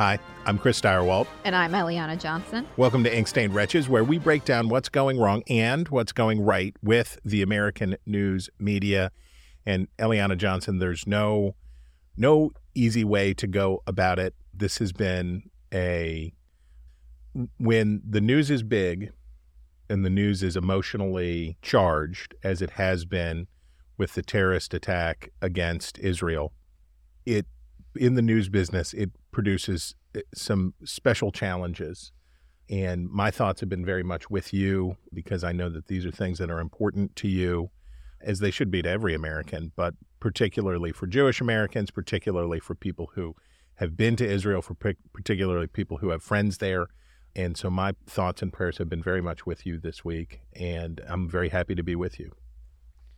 Hi, I'm Chris Stirewalt. And I'm Eliana Johnson. Welcome to Inkstained Wretches, where we break down what's going wrong and what's going right with the American news media. And Eliana Johnson, there's no no easy way to go about it. This has been a when the news is big and the news is emotionally charged, as it has been with the terrorist attack against Israel, it in the news business, it produces eh, some special challenges. And my thoughts have been very much with you because I know that these are things that are important to you, as they should be to every American, but particularly for Jewish Americans, particularly for people who have been to Israel, for particularly people who have friends there. And so my thoughts and prayers have been very much with you this week, and I'm very happy to be with you.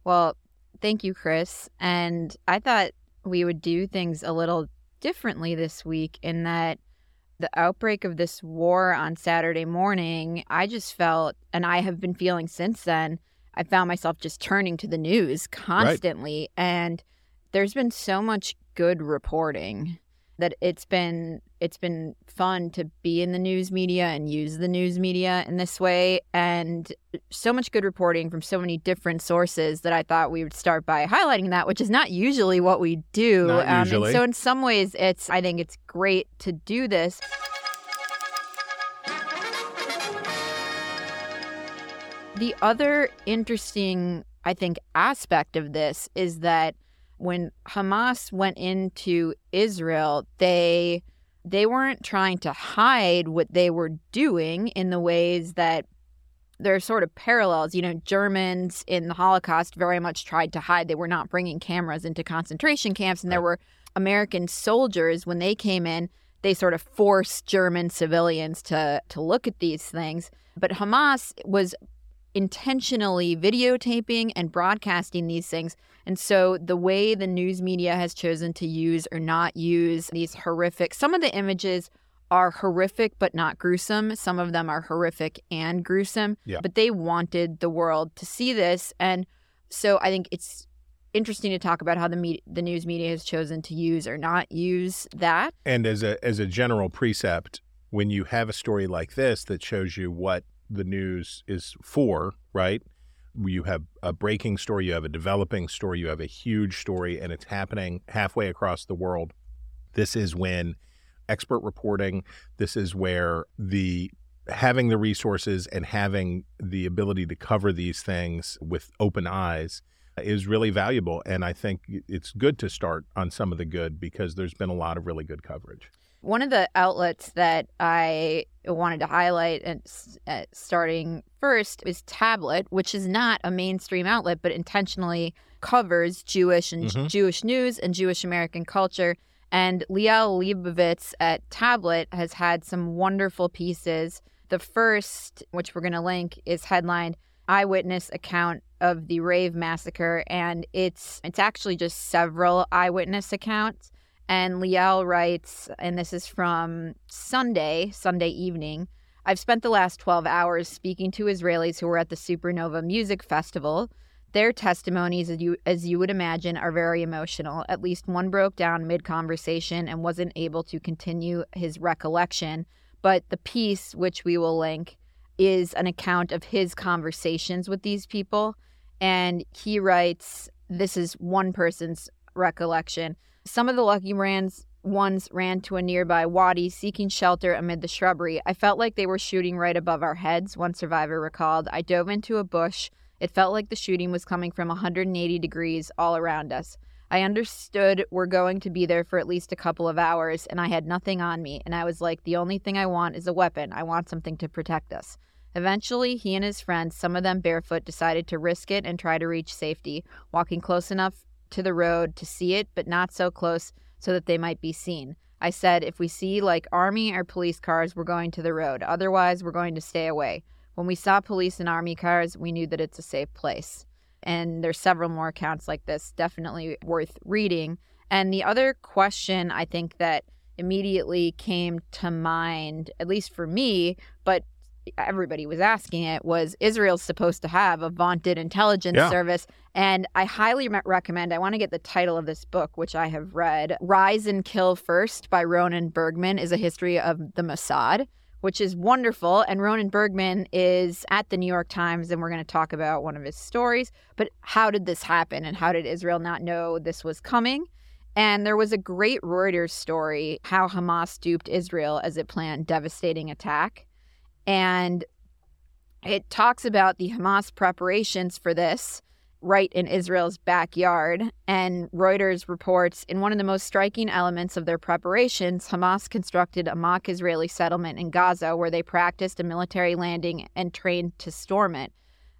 Well, thank you, Chris. And I thought we would do things a little differently this week in that the outbreak of this war on Saturday morning, I just felt, and I have been feeling since then, I found myself just turning to the news constantly. Right. And there's been so much good reporting that it's been it's been fun to be in the news media and use the news media in this way and so much good reporting from so many different sources that I thought we would start by highlighting that which is not usually what we do um, usually. so in some ways it's I think it's great to do this The other interesting I think aspect of this is that when Hamas went into Israel, they they weren't trying to hide what they were doing in the ways that there are sort of parallels. You know, Germans in the Holocaust very much tried to hide. They were not bringing cameras into concentration camps, and there were American soldiers when they came in. They sort of forced German civilians to to look at these things. But Hamas was intentionally videotaping and broadcasting these things. And so the way the news media has chosen to use or not use these horrific, some of the images are horrific but not gruesome. Some of them are horrific and gruesome. Yeah. But they wanted the world to see this. And so I think it's interesting to talk about how the the news media has chosen to use or not use that. And as a as a general precept, when you have a story like this that shows you what the news is for, right? You have a breaking story, you have a developing story, you have a huge story, and it's happening halfway across the world. This is when expert reporting, this is where the having the resources and having the ability to cover these things with open eyes is really valuable. And I think it's good to start on some of the good because there's been a lot of really good coverage. One of the outlets that I wanted to highlight and uh, starting first is Tablet, which is not a mainstream outlet, but intentionally covers Jewish and mm-hmm. Jewish news and Jewish American culture. And Liel Leibovitz at Tablet has had some wonderful pieces. The first, which we're going to link, is headlined "Eyewitness Account of the Rave Massacre," and it's it's actually just several eyewitness accounts and Liel writes, and this is from Sunday, Sunday evening. I've spent the last 12 hours speaking to Israelis who were at the Supernova Music Festival. Their testimonies, as you, as you would imagine, are very emotional. At least one broke down mid conversation and wasn't able to continue his recollection. But the piece, which we will link, is an account of his conversations with these people. And he writes this is one person's recollection. Some of the lucky brands ones ran to a nearby wadi seeking shelter amid the shrubbery. I felt like they were shooting right above our heads, one survivor recalled. I dove into a bush. It felt like the shooting was coming from 180 degrees all around us. I understood we're going to be there for at least a couple of hours, and I had nothing on me, and I was like, the only thing I want is a weapon. I want something to protect us. Eventually, he and his friends, some of them barefoot, decided to risk it and try to reach safety, walking close enough to the road to see it, but not so close so that they might be seen. I said, if we see like army or police cars, we're going to the road. Otherwise, we're going to stay away. When we saw police and army cars, we knew that it's a safe place. And there's several more accounts like this, definitely worth reading. And the other question I think that immediately came to mind, at least for me, but everybody was asking it, was Israel's supposed to have a vaunted intelligence Yeah. service. And I highly recommend, I want to get the title of this book, which I have read Rise and Kill First by Ronen Bergman, is a history of the Mossad. Which is wonderful. And Ronen Bergman is at the New York Times, and we're going to talk about one of his stories. But how did this happen? And how did Israel not know this was coming? And there was a great Reuters story how Hamas duped Israel as it planned devastating attack. And it talks about the Hamas preparations for this right in Israel's backyard. And Reuters reports in one of the most striking elements of their preparations, Hamas constructed a mock Israeli settlement in Gaza where they practiced a military landing and trained to storm it.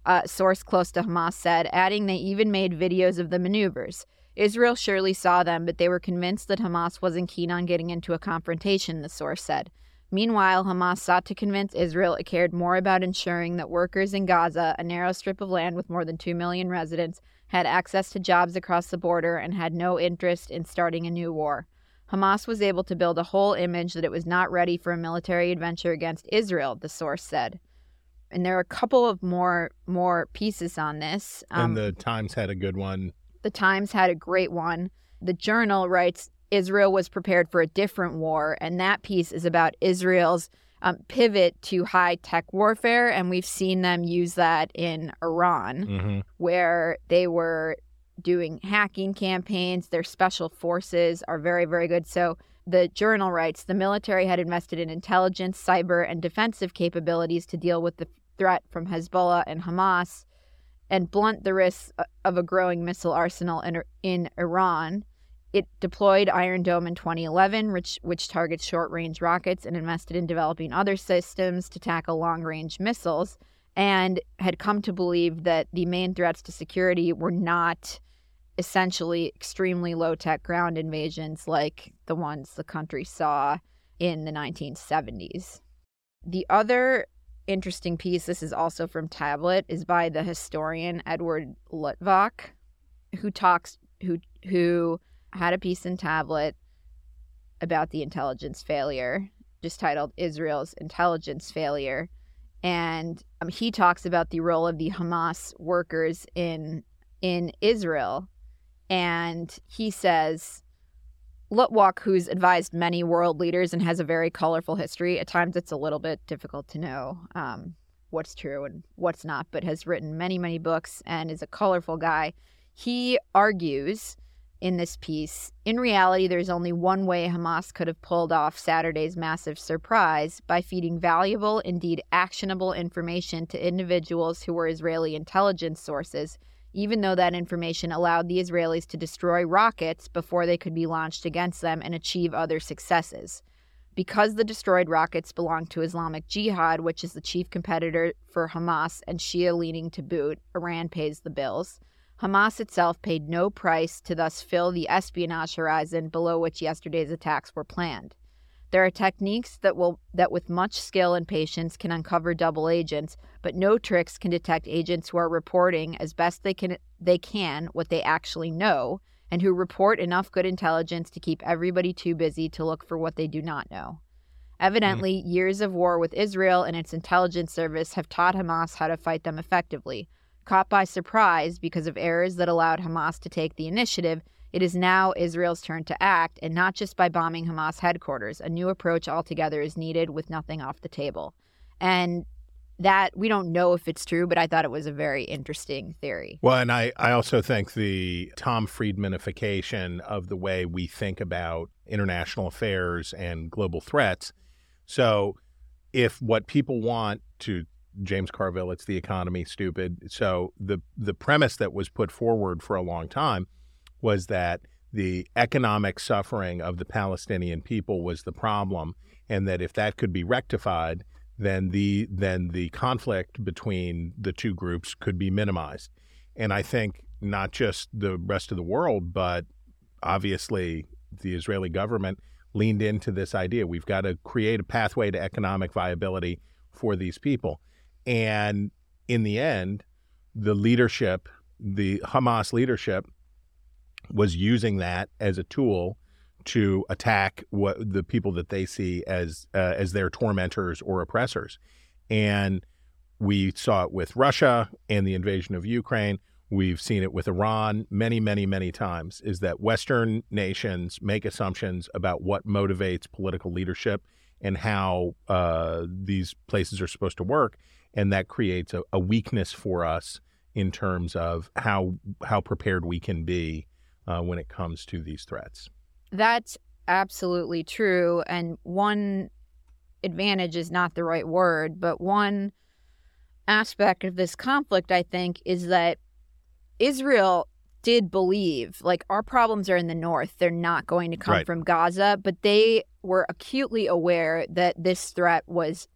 A source close to Hamas said, adding they even made videos of the maneuvers. Israel surely saw them, but they were convinced that Hamas wasn't keen on getting into a confrontation, the source said. Meanwhile, Hamas sought to convince Israel it cared more about ensuring that workers in Gaza, a narrow strip of land with more than 2 million residents, had access to jobs across the border and had no interest in starting a new war. Hamas was able to build a whole image that it was not ready for a military adventure against Israel, the source said. And there are a couple of more more pieces on this. Um, and the Times had a good one. the Times had a great one. The Journal writes Israel was prepared for a different war, and that piece is about Israel's um, pivot to high tech warfare, and we've seen them use that in Iran, hmm where they were doing hacking campaigns. Their special forces are very, very good. So the journal writes the military had invested in intelligence, cyber, and defensive capabilities to deal with the threat from Hezbollah and Hamas and blunt the risks of a growing missile arsenal in, in Iran. It deployed Iron Dome in 2011, which, which targets short range rockets, and invested in developing other systems to tackle long range missiles, and had come to believe that the main threats to security were not essentially extremely low tech ground invasions like the ones the country saw in the 1970s. The other interesting piece, this is also from Tablet, is by the historian Edward Luttwak, who talks who who had a piece in Tablet about the intelligence failure, just titled Israel's Intelligence Failure. And um, he talks about the role of the Hamas workers in in Israel. And he says, Luttwak, who's advised many world leaders and has a very colorful history, at times it's a little bit difficult to know um, what's true and what's not, but has written many, many books and is a colorful guy. He argues in this piece in reality, there's only one way Hamas could have pulled off Saturday's massive surprise by feeding valuable, indeed actionable information to individuals who were Israeli intelligence sources even though that information allowed the Israelis to destroy rockets before they could be launched against them and achieve other successes. Because the destroyed rockets belonged to Islamic Jihad, which is the chief competitor for Hamas and Shia leaning to boot, Iran pays the bills. Hamas itself paid no price to thus fill the espionage horizon below which yesterday's attacks were planned. There are techniques that will that with much skill and patience can uncover double agents, but no tricks can detect agents who are reporting as best they can they can what they actually know and who report enough good intelligence to keep everybody too busy to look for what they do not know. Evidently, mm. years of war with Israel and its intelligence service have taught Hamas how to fight them effectively. Caught by surprise because of errors that allowed Hamas to take the initiative, it is now Israel's turn to act, and not just by bombing Hamas headquarters. A new approach altogether is needed with nothing off the table. And that we don't know if it's true, but I thought it was a very interesting theory. Well, and I, I also think the Tom Friedmanification of the way we think about international affairs and global threats. So, if what people want to James Carville, it's the economy, stupid. So the the premise that was put forward for a long time was that the economic suffering of the Palestinian people was the problem, and that if that could be rectified, then the then the conflict between the two groups could be minimized. And I think not just the rest of the world, but obviously the Israeli government leaned into this idea. We've got to create a pathway to economic viability for these people. And in the end, the leadership, the Hamas leadership, was using that as a tool to attack what the people that they see as uh, as their tormentors or oppressors. And we saw it with Russia and the invasion of Ukraine. We've seen it with Iran many, many, many times. Is that Western nations make assumptions about what motivates political leadership and how uh, these places are supposed to work, and that creates a, a weakness for us in terms of how how prepared we can be uh, when it comes to these threats. That's absolutely true. And one advantage is not the right word, but one aspect of this conflict, I think, is that Israel did believe like our problems are in the north they're not going to come Right. from gaza but they were acutely aware that this threat was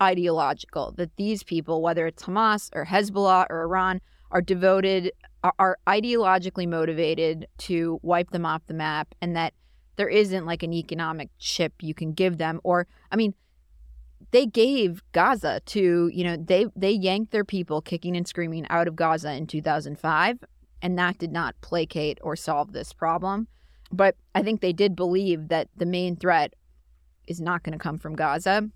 ideological that these people whether it's hamas or hezbollah or iran are devoted are, are ideologically motivated to wipe them off the map and that there isn't like an economic chip you can give them or i mean they gave Gaza to, you know, they they yanked their people kicking and screaming out of Gaza in 2005 and that did not placate or solve this problem. But I think they did believe that the main threat is not going to come from Gaza.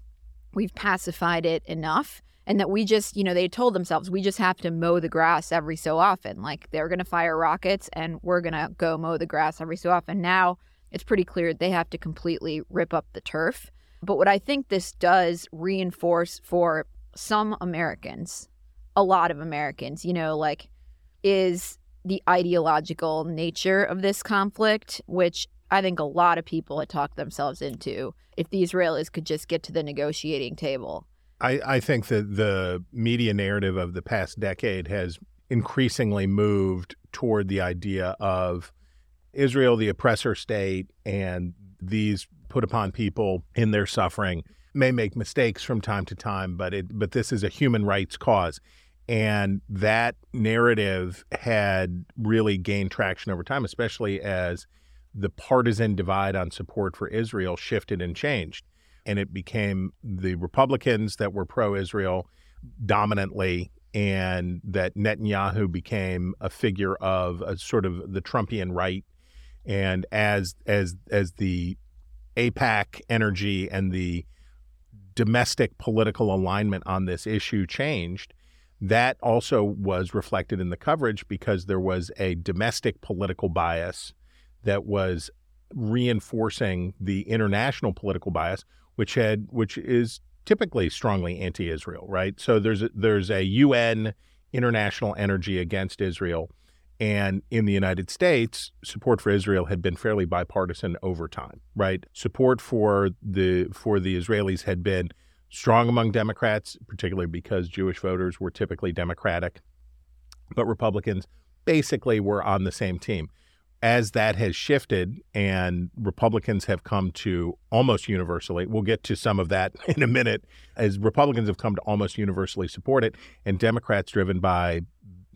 We've pacified it enough and that we just, you know, they told themselves we just have to mow the grass every so often. Like they're going to fire rockets and we're going to go mow the grass every so often. Now it's pretty clear they have to completely rip up the turf. But what I think this does reinforce for some Americans, a lot of Americans, you know, like, is the ideological nature of this conflict, which I think a lot of people had talked themselves into if the Israelis could just get to the negotiating table. I, I think that the media narrative of the past decade has increasingly moved toward the idea of Israel, the oppressor state, and these put upon people in their suffering may make mistakes from time to time, but it but this is a human rights cause. And that narrative had really gained traction over time, especially as the partisan divide on support for Israel shifted and changed. And it became the Republicans that were pro Israel dominantly, and that Netanyahu became a figure of a sort of the Trumpian right. And as as as the AIPAC energy and the domestic political alignment on this issue changed, that also was reflected in the coverage because there was a domestic political bias that was reinforcing the international political bias, which had which is typically strongly anti-Israel, right? So there's a, there's a UN international energy against Israel, and in the United States, support for Israel had been fairly bipartisan over time, right? Support for the for the Israelis had been strong among Democrats, particularly because Jewish voters were typically Democratic, but Republicans basically were on the same team. As that has shifted and Republicans have come to almost universally, we'll get to some of that in a minute, as Republicans have come to almost universally support it, and Democrats, driven by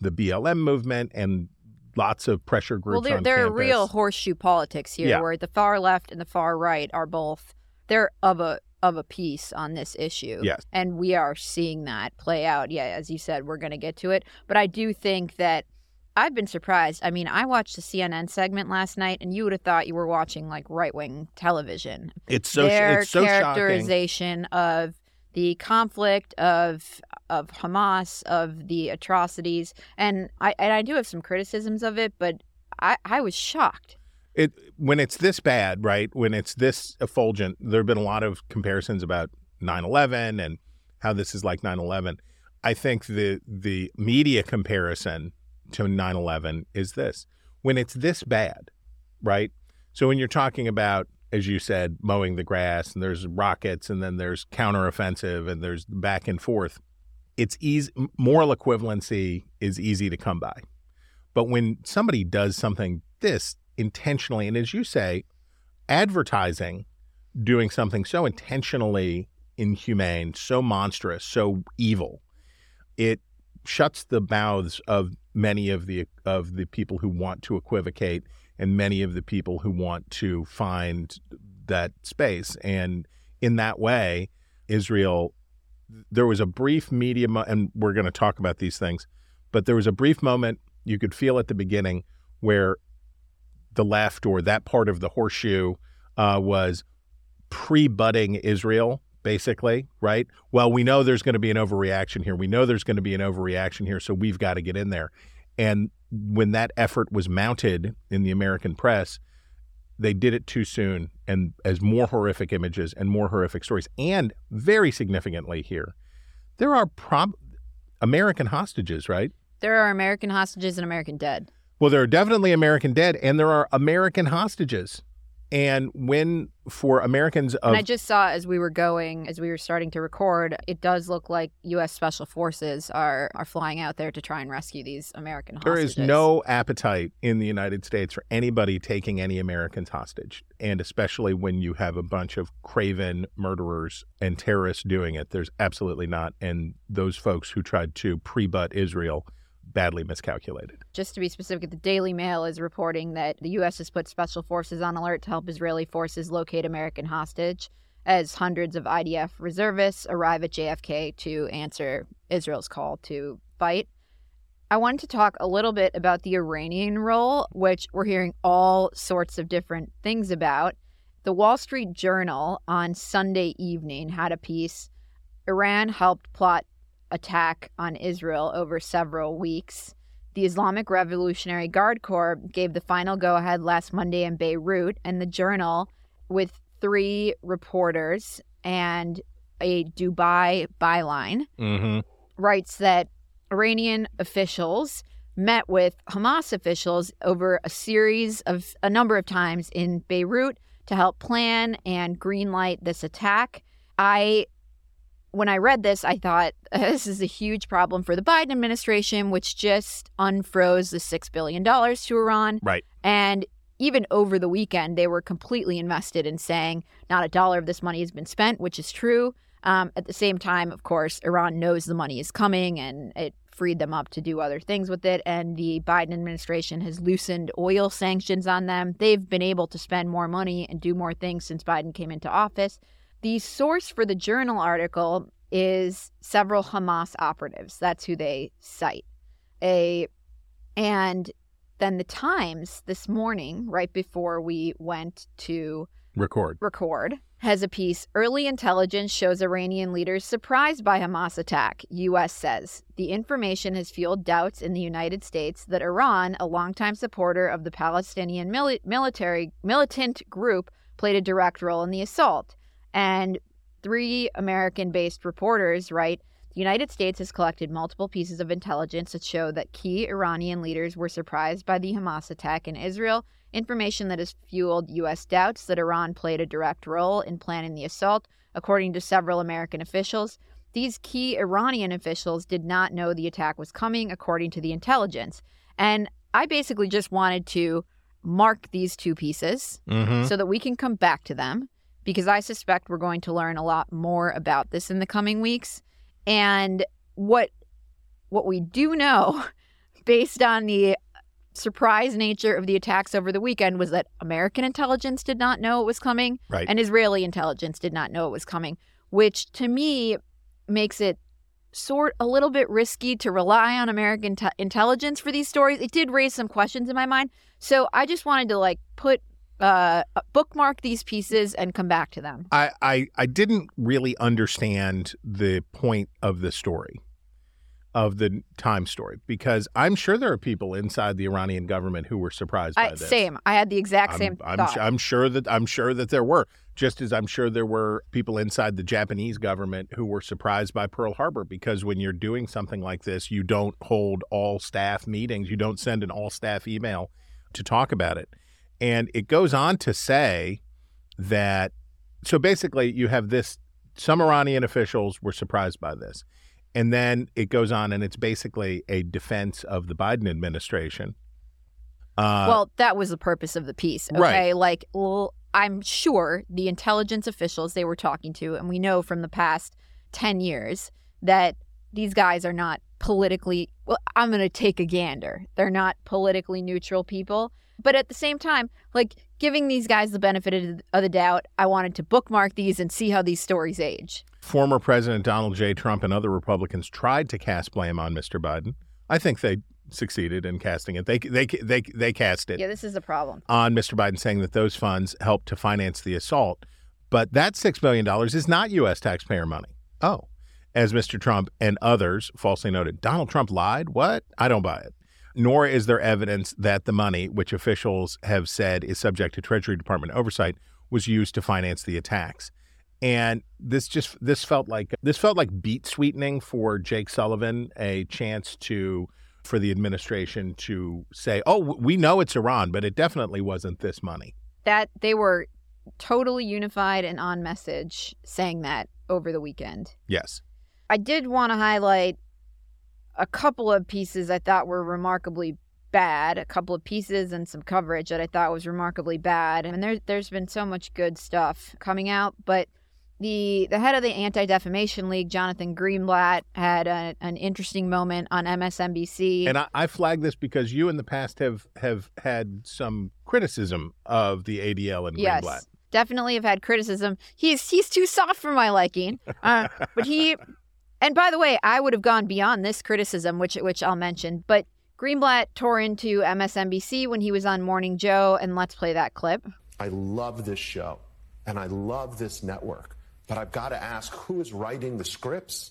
the BLM movement and lots of pressure groups well, there, there are real horseshoe politics here, Yeah. where the far left and the far right are both they're of a of a piece on this issue. Yes. and we are seeing that play out. Yeah, as you said, we're going to get to it, but I do think that I've been surprised. I mean, I watched the CNN segment last night, and you would have thought you were watching like right wing television. It's so Their it's so shocking. characterization of the conflict of of Hamas, of the atrocities, and I and I do have some criticisms of it, but I, I was shocked. it when it's this bad, right? When it's this effulgent, there have been a lot of comparisons about 9/11 and how this is like 9/11. I think the the media comparison to 9/11 is this. When it's this bad, right? So when you're talking about as you said mowing the grass and there's rockets and then there's counteroffensive and there's back and forth, it's easy moral equivalency is easy to come by. But when somebody does something this intentionally, and as you say, advertising doing something so intentionally inhumane, so monstrous, so evil, it shuts the mouths of many of the of the people who want to equivocate and many of the people who want to find that space. And in that way, Israel there was a brief media, mo- and we're going to talk about these things, but there was a brief moment you could feel at the beginning where the left or that part of the horseshoe uh, was pre-budding Israel, basically, right? Well, we know there's going to be an overreaction here. We know there's going to be an overreaction here, so we've got to get in there. And when that effort was mounted in the American press, they did it too soon and as more horrific images and more horrific stories. And very significantly here, there are prob- American hostages, right? There are American hostages and American dead. Well, there are definitely American dead and there are American hostages. And when for Americans of and I just saw as we were going, as we were starting to record, it does look like U.S. Special Forces are are flying out there to try and rescue these American There hostages. is no appetite in the United States for anybody taking any Americans hostage. And especially when you have a bunch of craven murderers and terrorists doing it, there's absolutely not. And those folks who tried to pre butt Israel badly miscalculated. Just to be specific, the Daily Mail is reporting that the U.S. has put special forces on alert to help Israeli forces locate American hostage as hundreds of IDF reservists arrive at JFK to answer Israel's call to fight. I wanted to talk a little bit about the Iranian role, which we're hearing all sorts of different things about. The Wall Street Journal on Sunday evening had a piece Iran helped plot attack on Israel over several weeks. The Islamic Revolutionary Guard Corps gave the final go ahead last Monday in Beirut, and the Journal, with three reporters and a Dubai byline, Mm-hmm. writes that Iranian officials met with Hamas officials over a series of a number of times in Beirut to help plan and greenlight this attack. I when I read this, I thought this is a huge problem for the Biden administration, which just unfroze the $6 billion to Iran. Right. And even over the weekend, they were completely invested in saying not a dollar of this money has been spent, which is true. Um, at the same time, of course, Iran knows the money is coming and it freed them up to do other things with it. And the Biden administration has loosened oil sanctions on them. They've been able to spend more money and do more things since Biden came into office. The source for the journal article is several Hamas operatives. That's who they cite. A and then the Times this morning, right before we went to Record. record, has a piece Early intelligence shows Iranian leaders surprised by Hamas attack. U.S. says the information has fueled doubts in the United States that Iran, a longtime supporter of the Palestinian mili- military militant group, played a direct role in the assault. And three American based reporters write the United States has collected multiple pieces of intelligence that show that key Iranian leaders were surprised by the Hamas attack in Israel, information that has fueled U.S. doubts that Iran played a direct role in planning the assault, according to several American officials. These key Iranian officials did not know the attack was coming, according to the intelligence. And I basically just wanted to mark these two pieces Mm-hmm. so that we can come back to them because I suspect we're going to learn a lot more about this in the coming weeks. And what what we do know based on the surprise nature of the attacks over the weekend was that American intelligence did not know it was coming Right. and Israeli intelligence did not know it was coming, which to me makes it sort a little bit risky to rely on American te- intelligence for these stories. It did raise some questions in my mind. So I just wanted to like put uh bookmark these pieces and come back to them. I, I I didn't really understand the point of the story, of the time story, because I'm sure there are people inside the Iranian government who were surprised by I, this. same. I had the exact same I'm, I'm, thought. I'm sure that I'm sure that there were, just as I'm sure there were people inside the Japanese government who were surprised by Pearl Harbor, because when you're doing something like this, you don't hold all staff meetings, you don't send an all staff email to talk about it, and it goes on to say that. So basically, you have this. Some Iranian officials were surprised by this. And then it goes on, and it's basically a defense of the Biden administration. Uh, well, that was the purpose of the piece. Okay. Right. Like, well, I'm sure the intelligence officials they were talking to, and we know from the past 10 years that these guys are not politically, well, I'm going to take a gander. They're not politically neutral people. But at the same time, like giving these guys the benefit of- the doubt, I wanted to bookmark these and see how these stories age. Former President Donald J. Trump and other Republicans tried to cast blame on Mr. Biden. I think they succeeded in casting it. They they they they cast it Yeah, this is a problem. on Mr. Biden, saying that those funds helped to finance the assault. But that six million dollars is not U.S. taxpayer money. Oh, as Mr. Trump and others falsely noted, Donald Trump lied. What? I don't buy it. Nor is there evidence that the money, which officials have said is subject to Treasury Department oversight, was used to finance the attacks. And this just this felt like this felt like beat sweetening for Jake Sullivan, a chance to for the administration to say, "Oh, we know it's Iran, but it definitely wasn't this money." That they were totally unified and on message saying that over the weekend. Yes. I did want to highlight a couple of pieces I thought were remarkably bad, a couple of pieces and some coverage that I thought was remarkably bad. And there, there's been so much good stuff coming out, but the the head of the Anti Defamation League, Jonathan Greenblatt, had a, an interesting moment on MSNBC. And I, I flag this because you in the past have have had some criticism of the ADL and yes, Greenblatt. definitely have had criticism. He's he's too soft for my liking. Uh, but he, and by the way, I would have gone beyond this criticism, which which I'll mention. But Greenblatt tore into MSNBC when he was on Morning Joe, and let's play that clip. I love this show and I love this network, but I've got to ask who is writing the scripts?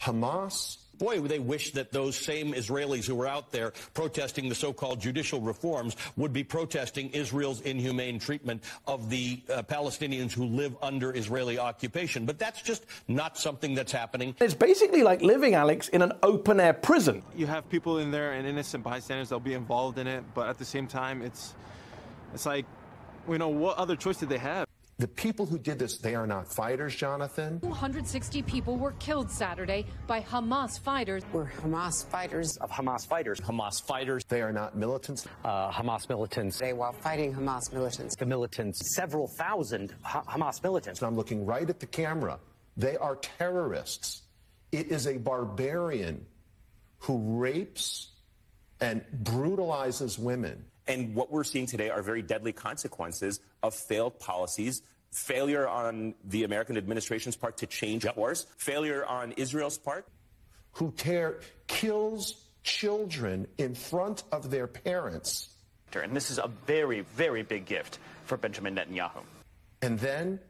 Hamas? Boy, they wish that those same Israelis who were out there protesting the so-called judicial reforms would be protesting Israel's inhumane treatment of the uh, Palestinians who live under Israeli occupation. But that's just not something that's happening. It's basically like living, Alex, in an open air prison. You have people in there and innocent bystanders that'll be involved in it, but at the same time, it's it's like, you know, what other choice did they have? The people who did this, they are not fighters, Jonathan. 160 people were killed Saturday by Hamas fighters. We're Hamas fighters. Of Hamas fighters. Hamas fighters. They are not militants. Uh, Hamas militants. They were fighting Hamas militants. The militants. Several thousand ha- Hamas militants. And I'm looking right at the camera. They are terrorists. It is a barbarian who rapes and brutalizes women. And what we're seeing today are very deadly consequences of failed policies, failure on the American administration's part to change course, failure on Israel's part. Who tear, kills children in front of their parents. And this is a very, very big gift for Benjamin Netanyahu. And then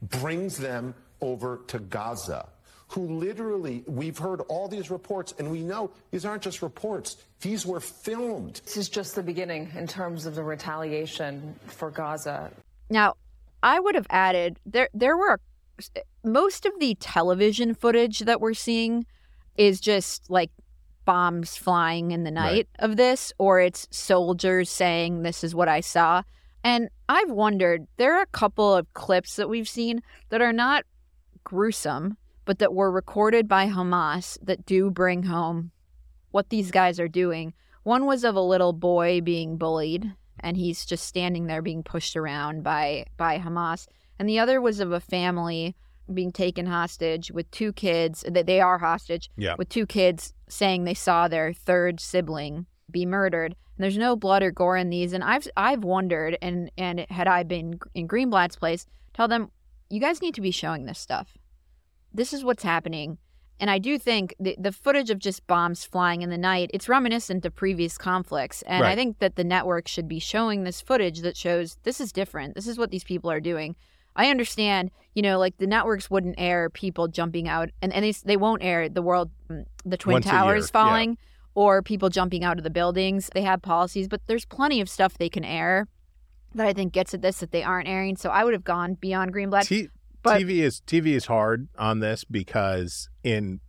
brings them over to Gaza who literally, we've heard all these reports, and we know these aren't just reports, these were filmed. This is just the beginning in terms of the retaliation for Gaza. Now, I would have added there there were most of the television footage that we're seeing is just like bombs flying in the night right. of this or it's soldiers saying this is what I saw. And I've wondered there are a couple of clips that we've seen that are not gruesome but that were recorded by Hamas that do bring home what these guys are doing. One was of a little boy being bullied, and he's just standing there being pushed around by by Hamas. And the other was of a family being taken hostage with two kids that they are hostage yeah. with two kids saying they saw their third sibling be murdered. And there's no blood or gore in these. And I've I've wondered, and and had I been in Greenblatt's place, tell them you guys need to be showing this stuff this is what's happening. And I do think the, the footage of just bombs flying in the night, it's reminiscent of previous conflicts. And right. I think that the network should be showing this footage that shows this is different. This is what these people are doing. I understand, you know, like the networks wouldn't air people jumping out, and, and they, they won't air the world, mm, the Twin Once Towers falling, yeah. or people jumping out of the buildings. They have policies, but there's plenty of stuff they can air that I think gets at this that they aren't airing. So I would have gone beyond Greenblatt. T- but, TV is TV is hard on this because in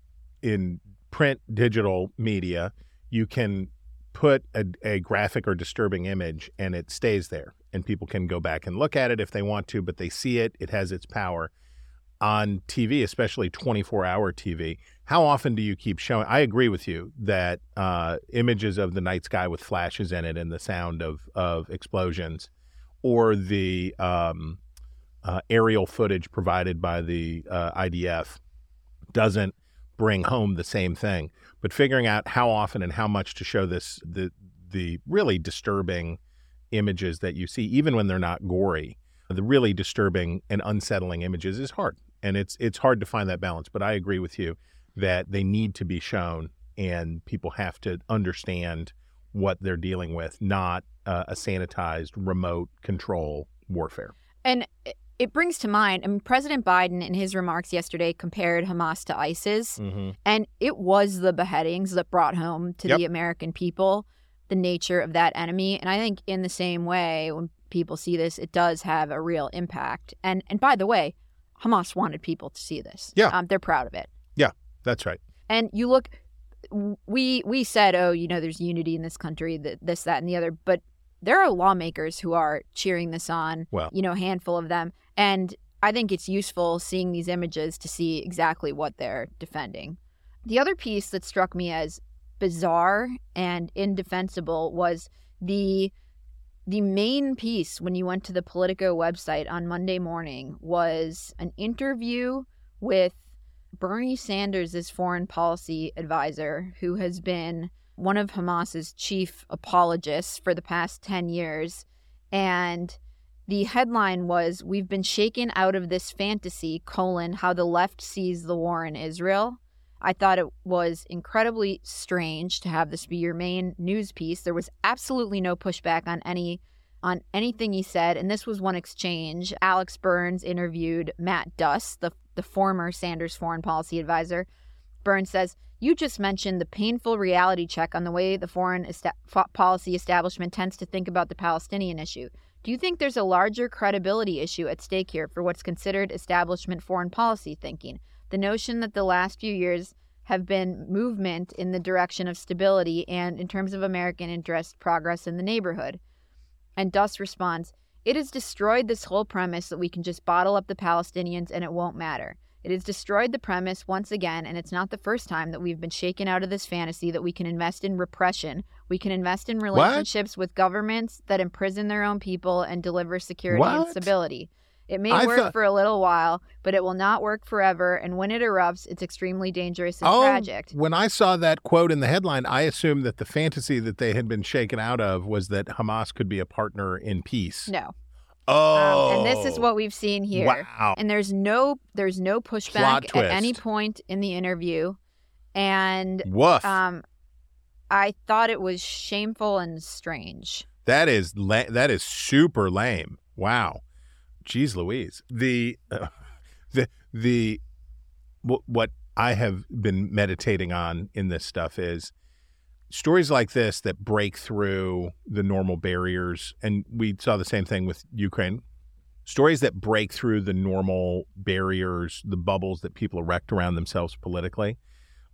in print digital media you can put a, a, graphic or disturbing image and it stays there and people can go back and look at it if they want to but they see it it has its power on TV especially 24 hour TV how often do you keep showing I agree with you that uh, images of the night sky with flashes in it and the sound of of explosions or the um, uh, aerial footage provided by the uh, IDF doesn't bring home the same thing. But figuring out how often and how much to show this the the really disturbing images that you see, even when they're not gory, the really disturbing and unsettling images is hard. and it's it's hard to find that balance. But I agree with you that they need to be shown, and people have to understand what they're dealing with, not uh, a sanitized remote control warfare. And it- brings to mind, I mean, President Biden in his remarks yesterday compared Hamas to ISIS, Mhm. and it was the beheadings that brought home to the American people the nature of that enemy. And I think in the same way, when people see this, it does have a real impact. And and by the way, Hamas wanted people to see this. Yeah. um, they're proud of it. Yeah, that's right. And you look, we we said, oh, you know, there's unity in this country, that this, that, and the other. But there are lawmakers who are cheering this on. Well. you know, a handful of them, and I think it's useful seeing these images to see exactly what they're defending. The other piece that struck me as bizarre and indefensible was the the main piece when you went to the Politico website on Monday morning was an interview with Bernie Sanders' foreign policy advisor, who has been one of Hamas's chief apologists for the past 10 years. And the headline was We've been shaken out of this fantasy, colon, how the left sees the war in Israel. I thought it was incredibly strange to have this be your main news piece. There was absolutely no pushback on any on anything he said, and this was one exchange. Alex Burns interviewed Matt Duss, the the former Sanders foreign policy advisor. Burns says, "You just mentioned the painful reality check on the way the foreign fo- policy establishment tends to think about the Palestinian issue. Do you think there's a larger credibility issue at stake here for what's considered establishment foreign policy thinking? The notion that the last few years have been movement in the direction of stability and, in terms of American interest, progress in the neighborhood. And Duss responds, It has destroyed this whole premise that we can just bottle up the Palestinians and it won't matter. It has destroyed the premise once again, and it's not the first time that we've been shaken out of this fantasy that we can invest in repression. We can invest in relationships with governments that imprison their own people and deliver security and stability. It may I work thought- for a little while, but it will not work forever. And when it erupts, it's extremely dangerous and oh, tragic. when I saw that quote in the headline, I assumed that the fantasy that they had been shaken out of was that Hamas could be a partner in peace. No. Oh, Um, and this is what we've seen here. Wow. And there's no there's no pushback at any point in the interview. And Woof. um I thought it was shameful and strange. That is la- that is super lame. Wow, jeez, Louise. The uh, the the what, what I have been meditating on in this stuff is stories like this that break through the normal barriers, and we saw the same thing with Ukraine. Stories that break through the normal barriers, the bubbles that people erect around themselves politically,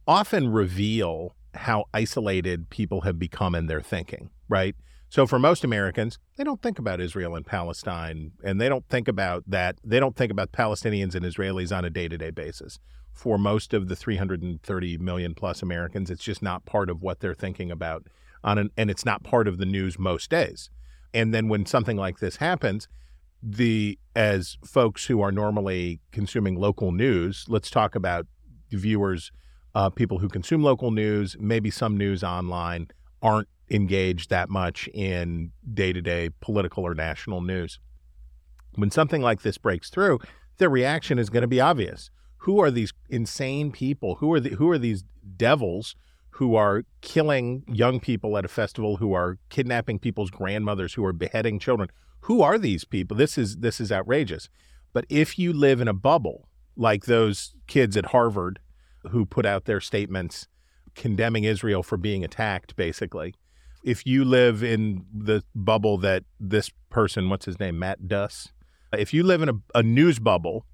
often reveal how isolated people have become in their thinking, right? So for most Americans, they don't think about Israel and Palestine, and they don't think about that. They don't think about Palestinians and Israelis on a day to day basis. For most of the 330 million plus Americans, it's just not part of what they're thinking about on an, and it's not part of the news most days. And then when something like this happens, the as folks who are normally consuming local news, let's talk about viewers, uh, people who consume local news, maybe some news online, aren't engaged that much in day to day political or national news. When something like this breaks through, their reaction is going to be obvious. Who are these insane people? Who are the, who are these devils who are killing young people at a festival? Who are kidnapping people's grandmothers? Who are beheading children? Who are these people? This is this is outrageous. But if you live in a bubble like those kids at Harvard who put out their statements condemning Israel for being attacked, basically, if you live in the bubble that this person, what's his name, Matt Duss, if you live in a, a news bubble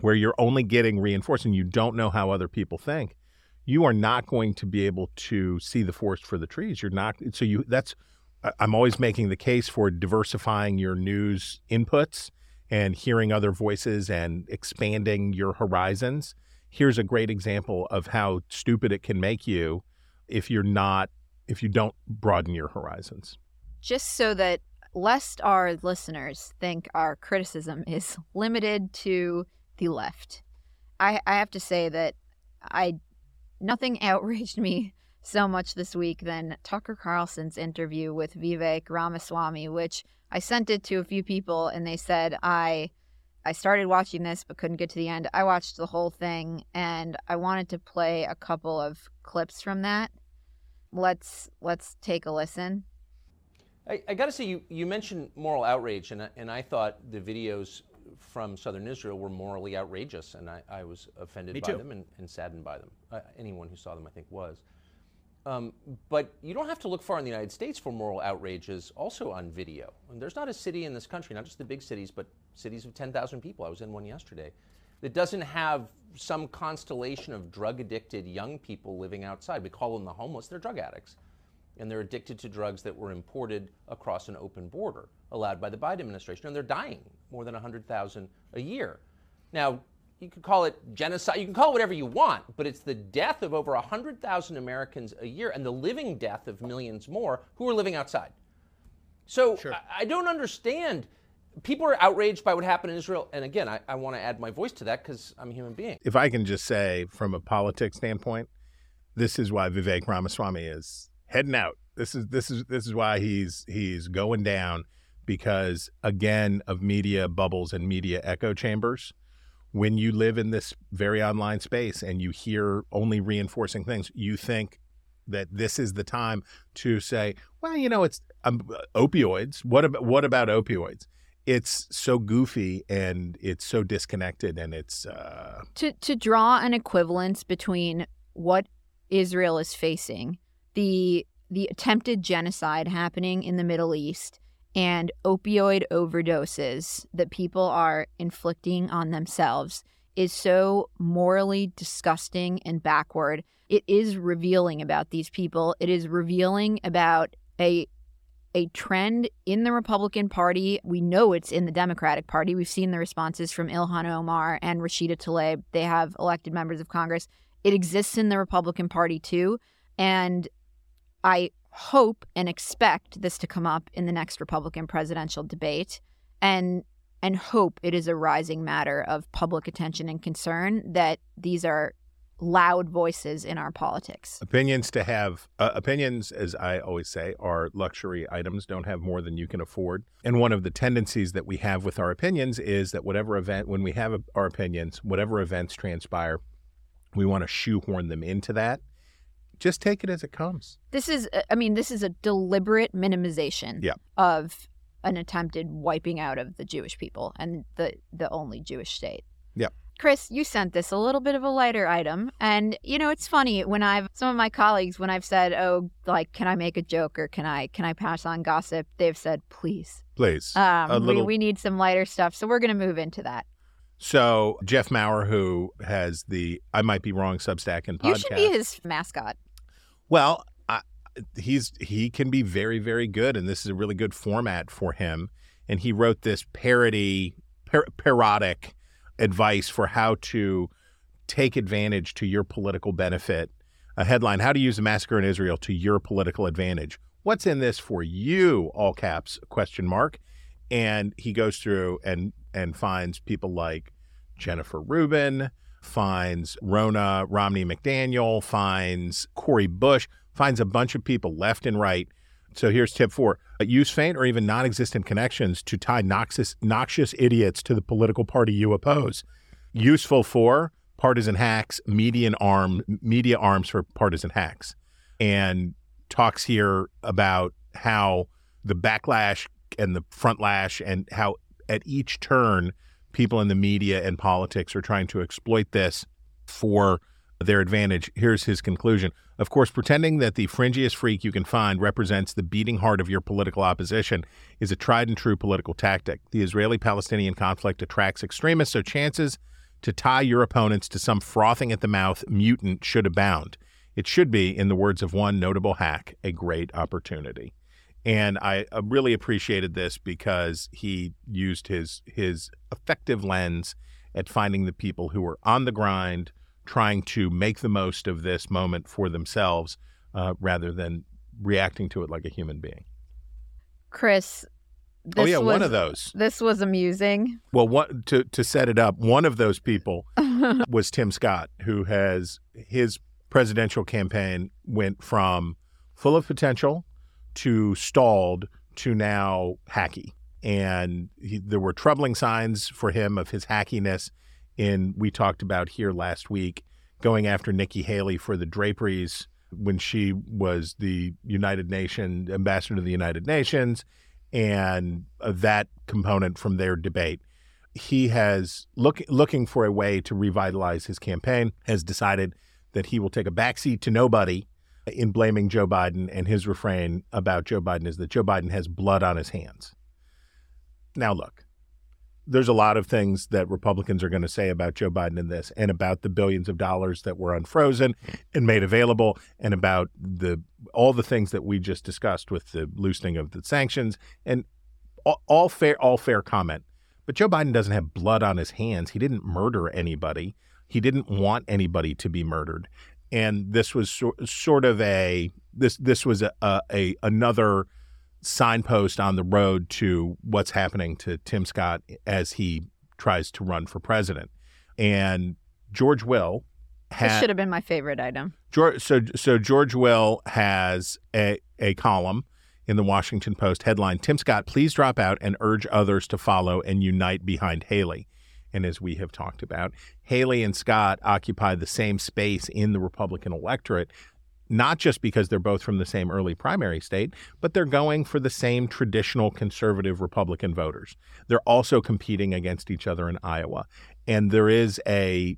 where you're only getting reinforced and you don't know how other people think, you are not going to be able to see the forest for the trees. You're not. So you that's. I'm always making the case for diversifying your news inputs and hearing other voices and expanding your horizons. Here's a great example of how stupid it can make you if you're not if you don't broaden your horizons. Just so that lest our listeners think our criticism is limited to the left. I, I have to say that I nothing outraged me so much this week than Tucker Carlson's interview with Vivek Ramaswamy, which I sent it to a few people and they said I I started watching this but couldn't get to the end. I watched the whole thing and I wanted to play a couple of clips from that. Let's let's take a listen. I, I got to say, you, you mentioned moral outrage, and and I thought the videos from southern Israel were morally outrageous, and I, I was offended Me by too. them and, and saddened by them. Uh, anyone who saw them, I think, was. Um, but you don't have to look far in the United States for moral outrages also on video. And there's not a city in this country, not just the big cities, but cities of 10,000 people. I was in one yesterday that doesn't have some constellation of drug addicted young people living outside. We call them the homeless, they're drug addicts. And they're addicted to drugs that were imported across an open border, allowed by the Biden administration. And they're dying more than 100,000 a year. Now, you could call it genocide, you can call it whatever you want, but it's the death of over 100,000 Americans a year and the living death of millions more who are living outside. So I, I don't understand. People are outraged by what happened in Israel. And again, I, I want to add my voice to that because I'm a human being. If I can just say, from a politics standpoint, this is why Vivek Ramaswamy is heading out. This is this is this is why he's he's going down because again of media bubbles and media echo chambers. When you live in this very online space and you hear only reinforcing things, you think that this is the time to say, well, you know, it's um, opioids. What about what about opioids? It's so goofy and it's so disconnected and it's uh, to to draw an equivalence between what Israel is facing, the the attempted genocide happening in the Middle East, and opioid overdoses that people are inflicting on themselves is so morally disgusting and backward. It is revealing about these people. It is revealing about a a trend in the Republican Party. We know it's in the Democratic Party. We've seen the responses from Ilhan Omar and Rashida Tlaib. They have elected members of Congress. It exists in the Republican Party too. And I hope and expect this to come up in the next Republican presidential debate. And and hope it is a rising matter of public attention and concern that these are loud voices in our politics. opinions to have uh, opinions as i always say are luxury items don't have more than you can afford. And one of the tendencies that we have with our opinions is that whatever event when we have our opinions whatever events transpire we want to shoehorn them into that just take it as it comes This is I mean this is a deliberate minimization Yeah. of an attempted wiping out of the Jewish people and the the only Jewish state. yeah Chris, you sent this a little bit of a lighter item. And you know, it's funny when I've some of my colleagues when I've said, "Oh, like can I make a joke or can I can I pass on gossip?" they've said, "Please." please Um, a little we, we need some lighter stuff, so we're going to move into that. so jeff maurer who has the i might be wrong substack and podcast You should be his mascot. Well, I, he's he can be very very good, and this is a really good format for him. And he wrote this parody, par- parodic advice for how to take advantage to your political benefit. A headline: How to use the massacre in Israel to your political advantage. What's in this for you? All caps question mark. And he goes through and and finds people like Jennifer Rubin, finds Ronna Romney McDaniel, finds Cori Bush, finds a bunch of people left and right. So here's tip four use faint or even non existent connections to tie noxious, noxious idiots to the political party you oppose. Useful for partisan hacks, median arm, media arms for partisan hacks. And talks here about how the backlash and the front lash and how at each turn people in the media and politics are trying to exploit this for their advantage. Here's his conclusion. Of course, pretending that the fringiest freak you can find represents the beating heart of your political opposition is a tried and true political tactic. The Israeli Palestinian conflict attracts extremists, so chances to tie your opponents to some frothing at the mouth mutant should abound. It should be, in the words of one notable hack, a great opportunity. And I really appreciated this because he used his his effective lens at finding the people who were on the grind, trying to make the most of this moment for themselves, uh, rather than reacting to it like a human being. Chris, Oh, yeah, was, one of those. This was amusing. Well, what to to set it up, one of those people was Tim Scott, who has his presidential campaign went from full of potential to stalled to now hacky. and he, there were troubling signs for him of his hackiness. In we talked about here last week, going after Nikki Haley for the draperies when she was the United Nations ambassador to the United Nations, and uh, that component from their debate. He has look looking for a way to revitalize his campaign. Has decided that he will take a backseat to nobody in blaming Joe Biden, and his refrain about Joe Biden is that Joe Biden has blood on his hands. Now, look, there's a lot of things that Republicans are going to say about Joe Biden in this, and about the billions of dollars that were unfrozen and made available, and about the all the things that we just discussed with the loosening of the sanctions, and all, all fair, all fair comment. But Joe Biden doesn't have blood on his hands. He didn't murder anybody. He didn't want anybody to be murdered, and this was so, sort of a this this was a, a, another signpost on the road to what's happening to Tim Scott as he tries to run for president. And George Will This should have been my favorite item. George, so so George Will has a a column in the Washington Post headline Tim Scott please drop out and urge others to follow and unite behind Haley. And as we have talked about, Haley and Scott occupy the same space in the Republican electorate, not just because they're both from the same early primary state, but they're going for the same traditional conservative Republican voters. They're also competing against each other in Iowa. And there is a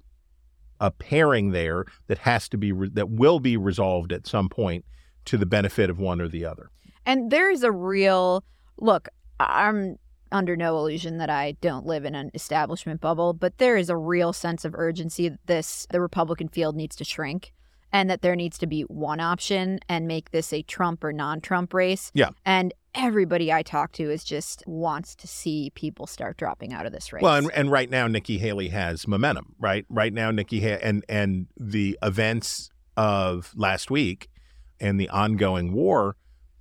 a pairing there that has to be re- that will be resolved at some point to the benefit of one or the other. And there's a real look, I'm under no illusion that I don't live in an establishment bubble, but there is a real sense of urgency that this the Republican field needs to shrink and that there needs to be one option and make this a Trump or non-Trump race. Yeah. And everybody I talk to is just wants to see people start dropping out of this race. Well, and, and right now Nikki Haley has momentum, right? Right now Nikki ha- and and the events of last week and the ongoing war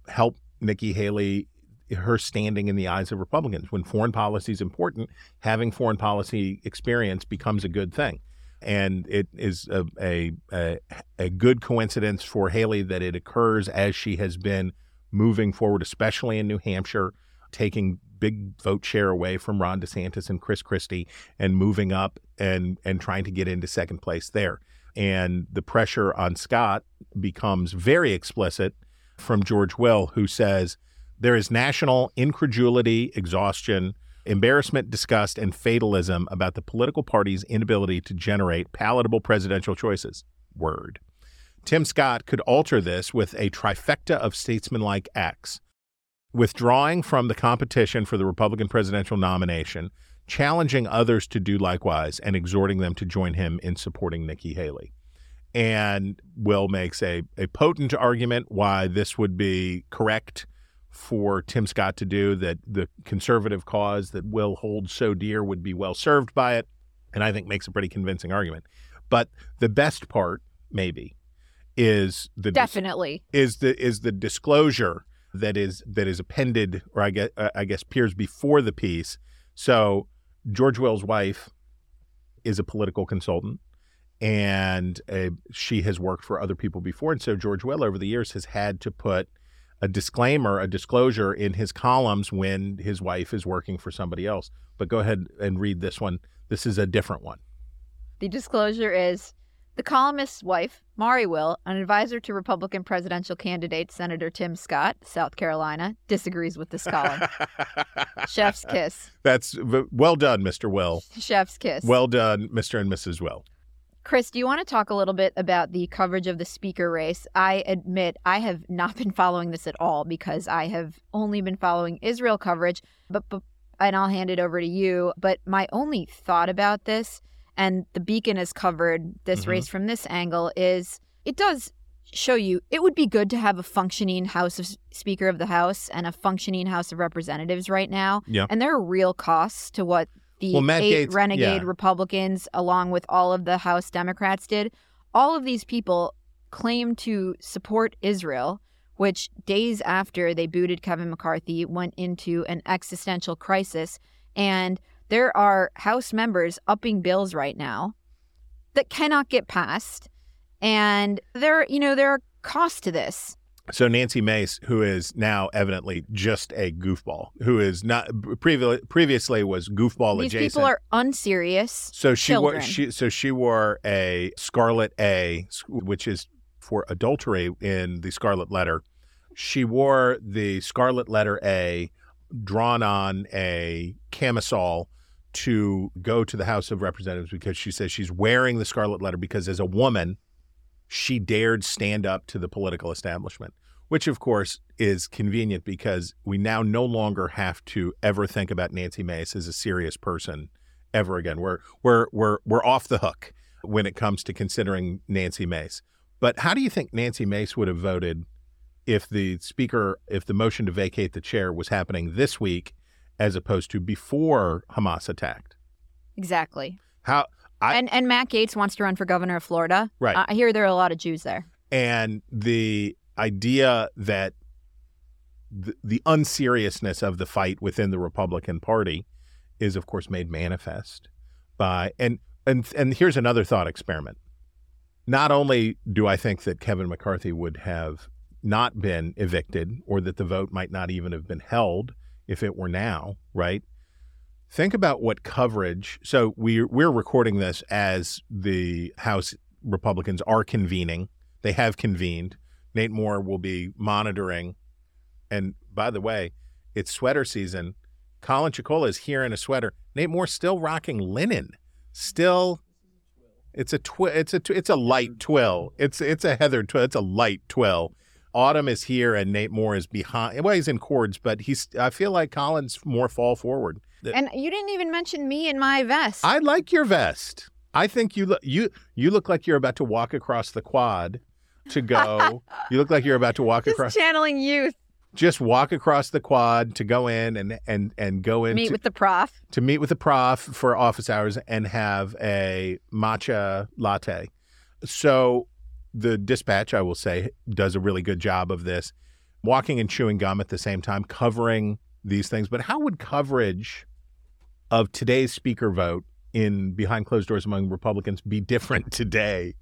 help Nikki Haley her standing in the eyes of Republicans. When foreign policy is important, having foreign policy experience becomes a good thing. And it is a, a, a, a good coincidence for Haley that it occurs as she has been moving forward, especially in New Hampshire, taking big vote share away from Ron DeSantis and Chris Christie and moving up and, and trying to get into second place there. And the pressure on Scott becomes very explicit from George Will, who says there is national incredulity, exhaustion, embarrassment, disgust, and fatalism about the political party's inability to generate palatable presidential choices. Word. Tim Scott could alter this with a trifecta of statesmanlike acts withdrawing from the competition for the Republican presidential nomination, challenging others to do likewise, and exhorting them to join him in supporting Nikki Haley. And Will makes a, a potent argument why this would be correct for Tim Scott to do, that the conservative cause that Will holds so dear would be well served by it, and I think makes a pretty convincing argument. But the best part, maybe, is the Definitely. is the is the disclosure that is that is appended, or I guess uh, I guess appears before the piece. So George Will's wife is a political consultant, and uh, she has worked for other people before, and so George Will over the years has had to put a disclaimer, a disclosure in his columns when his wife is working for somebody else. But go ahead and read this one. This is a different one. The disclosure is the columnist's wife, Mari Will, an advisor to Republican presidential candidate Senator Tim Scott, South Carolina, disagrees with this column. Chef's kiss. That's well done, Mr. Will. Chef's kiss. Well done, Mr. and Mrs. Will. Chris, do you want to talk a little bit about the coverage of the speaker race? I admit I have not been following this at all because I have only been following Israel coverage, but, but and I'll hand it over to you. But my only thought about this, and the Beacon has covered this Mhm. race from this angle, is it does show you it would be good to have a functioning House of Speaker of the House and a functioning House of Representatives right now. Yeah. And there are real costs to what the Well, Matt eight Gaetz- renegade yeah. Republicans, along with all of the House Democrats, did. All of these people claim to support Israel, which days after they booted Kevin McCarthy went into an existential crisis. And there are House members upping bills right now that cannot get passed. And there, you know, there are costs to this. So Nancy Mace, who is now evidently just a goofball, who is not previ- previously was goofball These adjacent. people are unserious. so she wore she so she wore a scarlet A, which is for adultery in the scarlet letter. She wore the scarlet letter A drawn on a camisole to go to the House of Representatives because she says she's wearing the scarlet letter because as a woman she dared stand up to the political establishment, which of course is convenient because we now no longer have to ever think about Nancy Mace as a serious person ever again. We're we're we're we're off the hook when it comes to considering Nancy Mace. But how do you think Nancy Mace would have voted if the speaker if the motion to vacate the chair was happening this week as opposed to before Hamas attacked? Exactly. How I, and and Matt Gaetz wants to run for governor of Florida. Right. I hear there are a lot of Jews there. and the idea that the, the unseriousness of the fight within the Republican Party is, of course, made manifest by and and and here's another thought experiment. Not only do I think that Kevin McCarthy would have not been evicted, or that the vote might not even have been held if it were now, right? Think about what coverage. So we're we're recording this as the House Republicans are convening. They have convened. Nate Moore will be monitoring. And by the way, it's sweater season. Colin Chikola is here in a sweater. Nate Moore's still rocking linen. Still, it's a twi- It's a tw- it's a light twill. It's it's a heather twill. It's a light twill. Autumn is here and Nate Moore is behind. Well, he's in cords, but he's. I feel like Colin's more fall forward. And you didn't even mention me in my vest. I like your vest. I think you look you you look like you're about to walk across the quad to go. you look like you're about to walk Just across. channeling youth. Just walk across the quad to go in and and and go in Meet to, with the prof. to meet with the prof for office hours and have a matcha latte. So the dispatch, I will say, does a really good job of this, walking and chewing gum at the same time, covering these things. But how would coverage of today's speaker vote in behind closed doors among Republicans be different today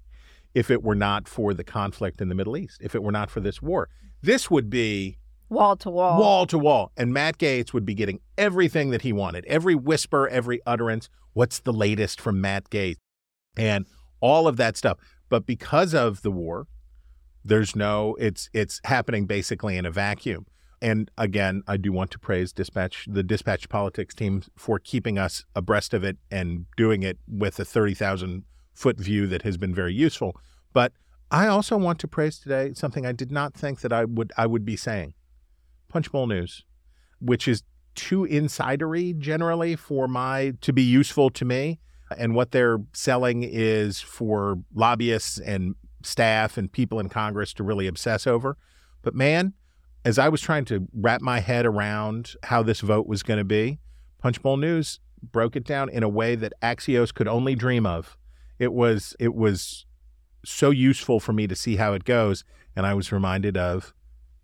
if it were not for the conflict in the Middle East, if it were not for this war? This would be Wall to wall. wall to wall. And Matt Gaetz would be getting everything that he wanted, every whisper, every utterance. What's the latest from Matt Gaetz? And all of that stuff. But because of the war, there's no it's it's happening basically in a vacuum. And again, I do want to praise Dispatch, the Dispatch Politics team for keeping us abreast of it and doing it with a 30,000 foot view that has been very useful. But I also want to praise today something I did not think that I would I would be saying. Punchbowl News, which is too insidery generally for my to be useful to me. And what they're selling is for lobbyists and staff and people in Congress to really obsess over. But man, as I was trying to wrap my head around how this vote was going to be, Punchbowl News broke it down in a way that Axios could only dream of. It was it was so useful for me to see how it goes, and I was reminded of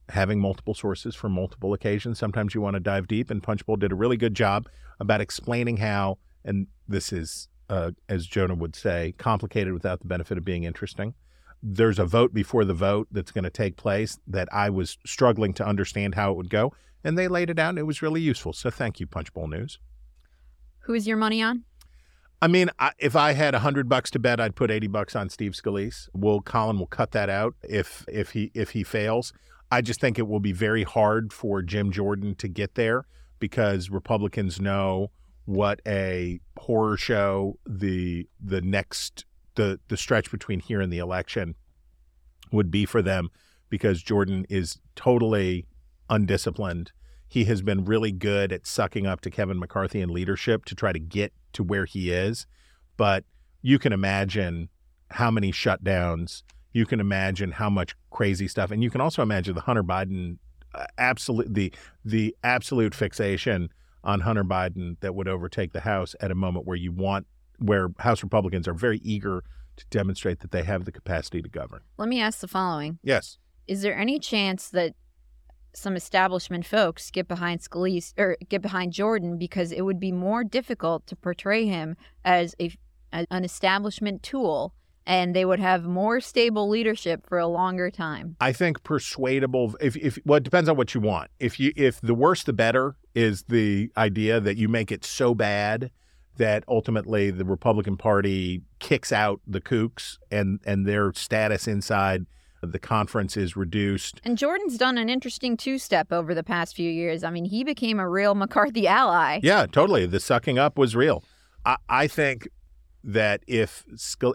having multiple sources for multiple occasions. Sometimes you want to dive deep, and Punchbowl did a really good job about explaining how. And this is, uh, as Jonah would say, complicated without the benefit of being interesting. There's a vote before the vote that's going to take place that I was struggling to understand how it would go, and they laid it out, and it was really useful. So thank you, Punchbowl News. Who's your money on? I mean, I, if I had a hundred bucks to bet, I'd put eighty bucks on Steve Scalise. Will Colin will cut that out if if he if he fails. I just think it will be very hard for Jim Jordan to get there because Republicans know what a horror show the the next the the stretch between here and the election would be for them because Jordan is totally undisciplined. He has been really good at sucking up to Kevin McCarthy and leadership to try to get to where he is. But you can imagine how many shutdowns, you can imagine how much crazy stuff, and you can also imagine the Hunter Biden uh, absolute the the absolute fixation on Hunter Biden that would overtake the House at a moment where you want where House Republicans are very eager to demonstrate that they have the capacity to govern. Let me ask the following. Yes. Is there any chance that some establishment folks get behind Scalise or get behind Jordan because it would be more difficult to portray him as a as an establishment tool and they would have more stable leadership for a longer time. I think persuadable. If if well, it depends on what you want. If you if the worse the better is the idea that you make it so bad that ultimately the Republican Party kicks out the kooks and and their status inside the conference is reduced. And Jordan's done an interesting two step over the past few years. I mean, he became a real McCarthy ally. Yeah, totally. The sucking up was real. I, I think that if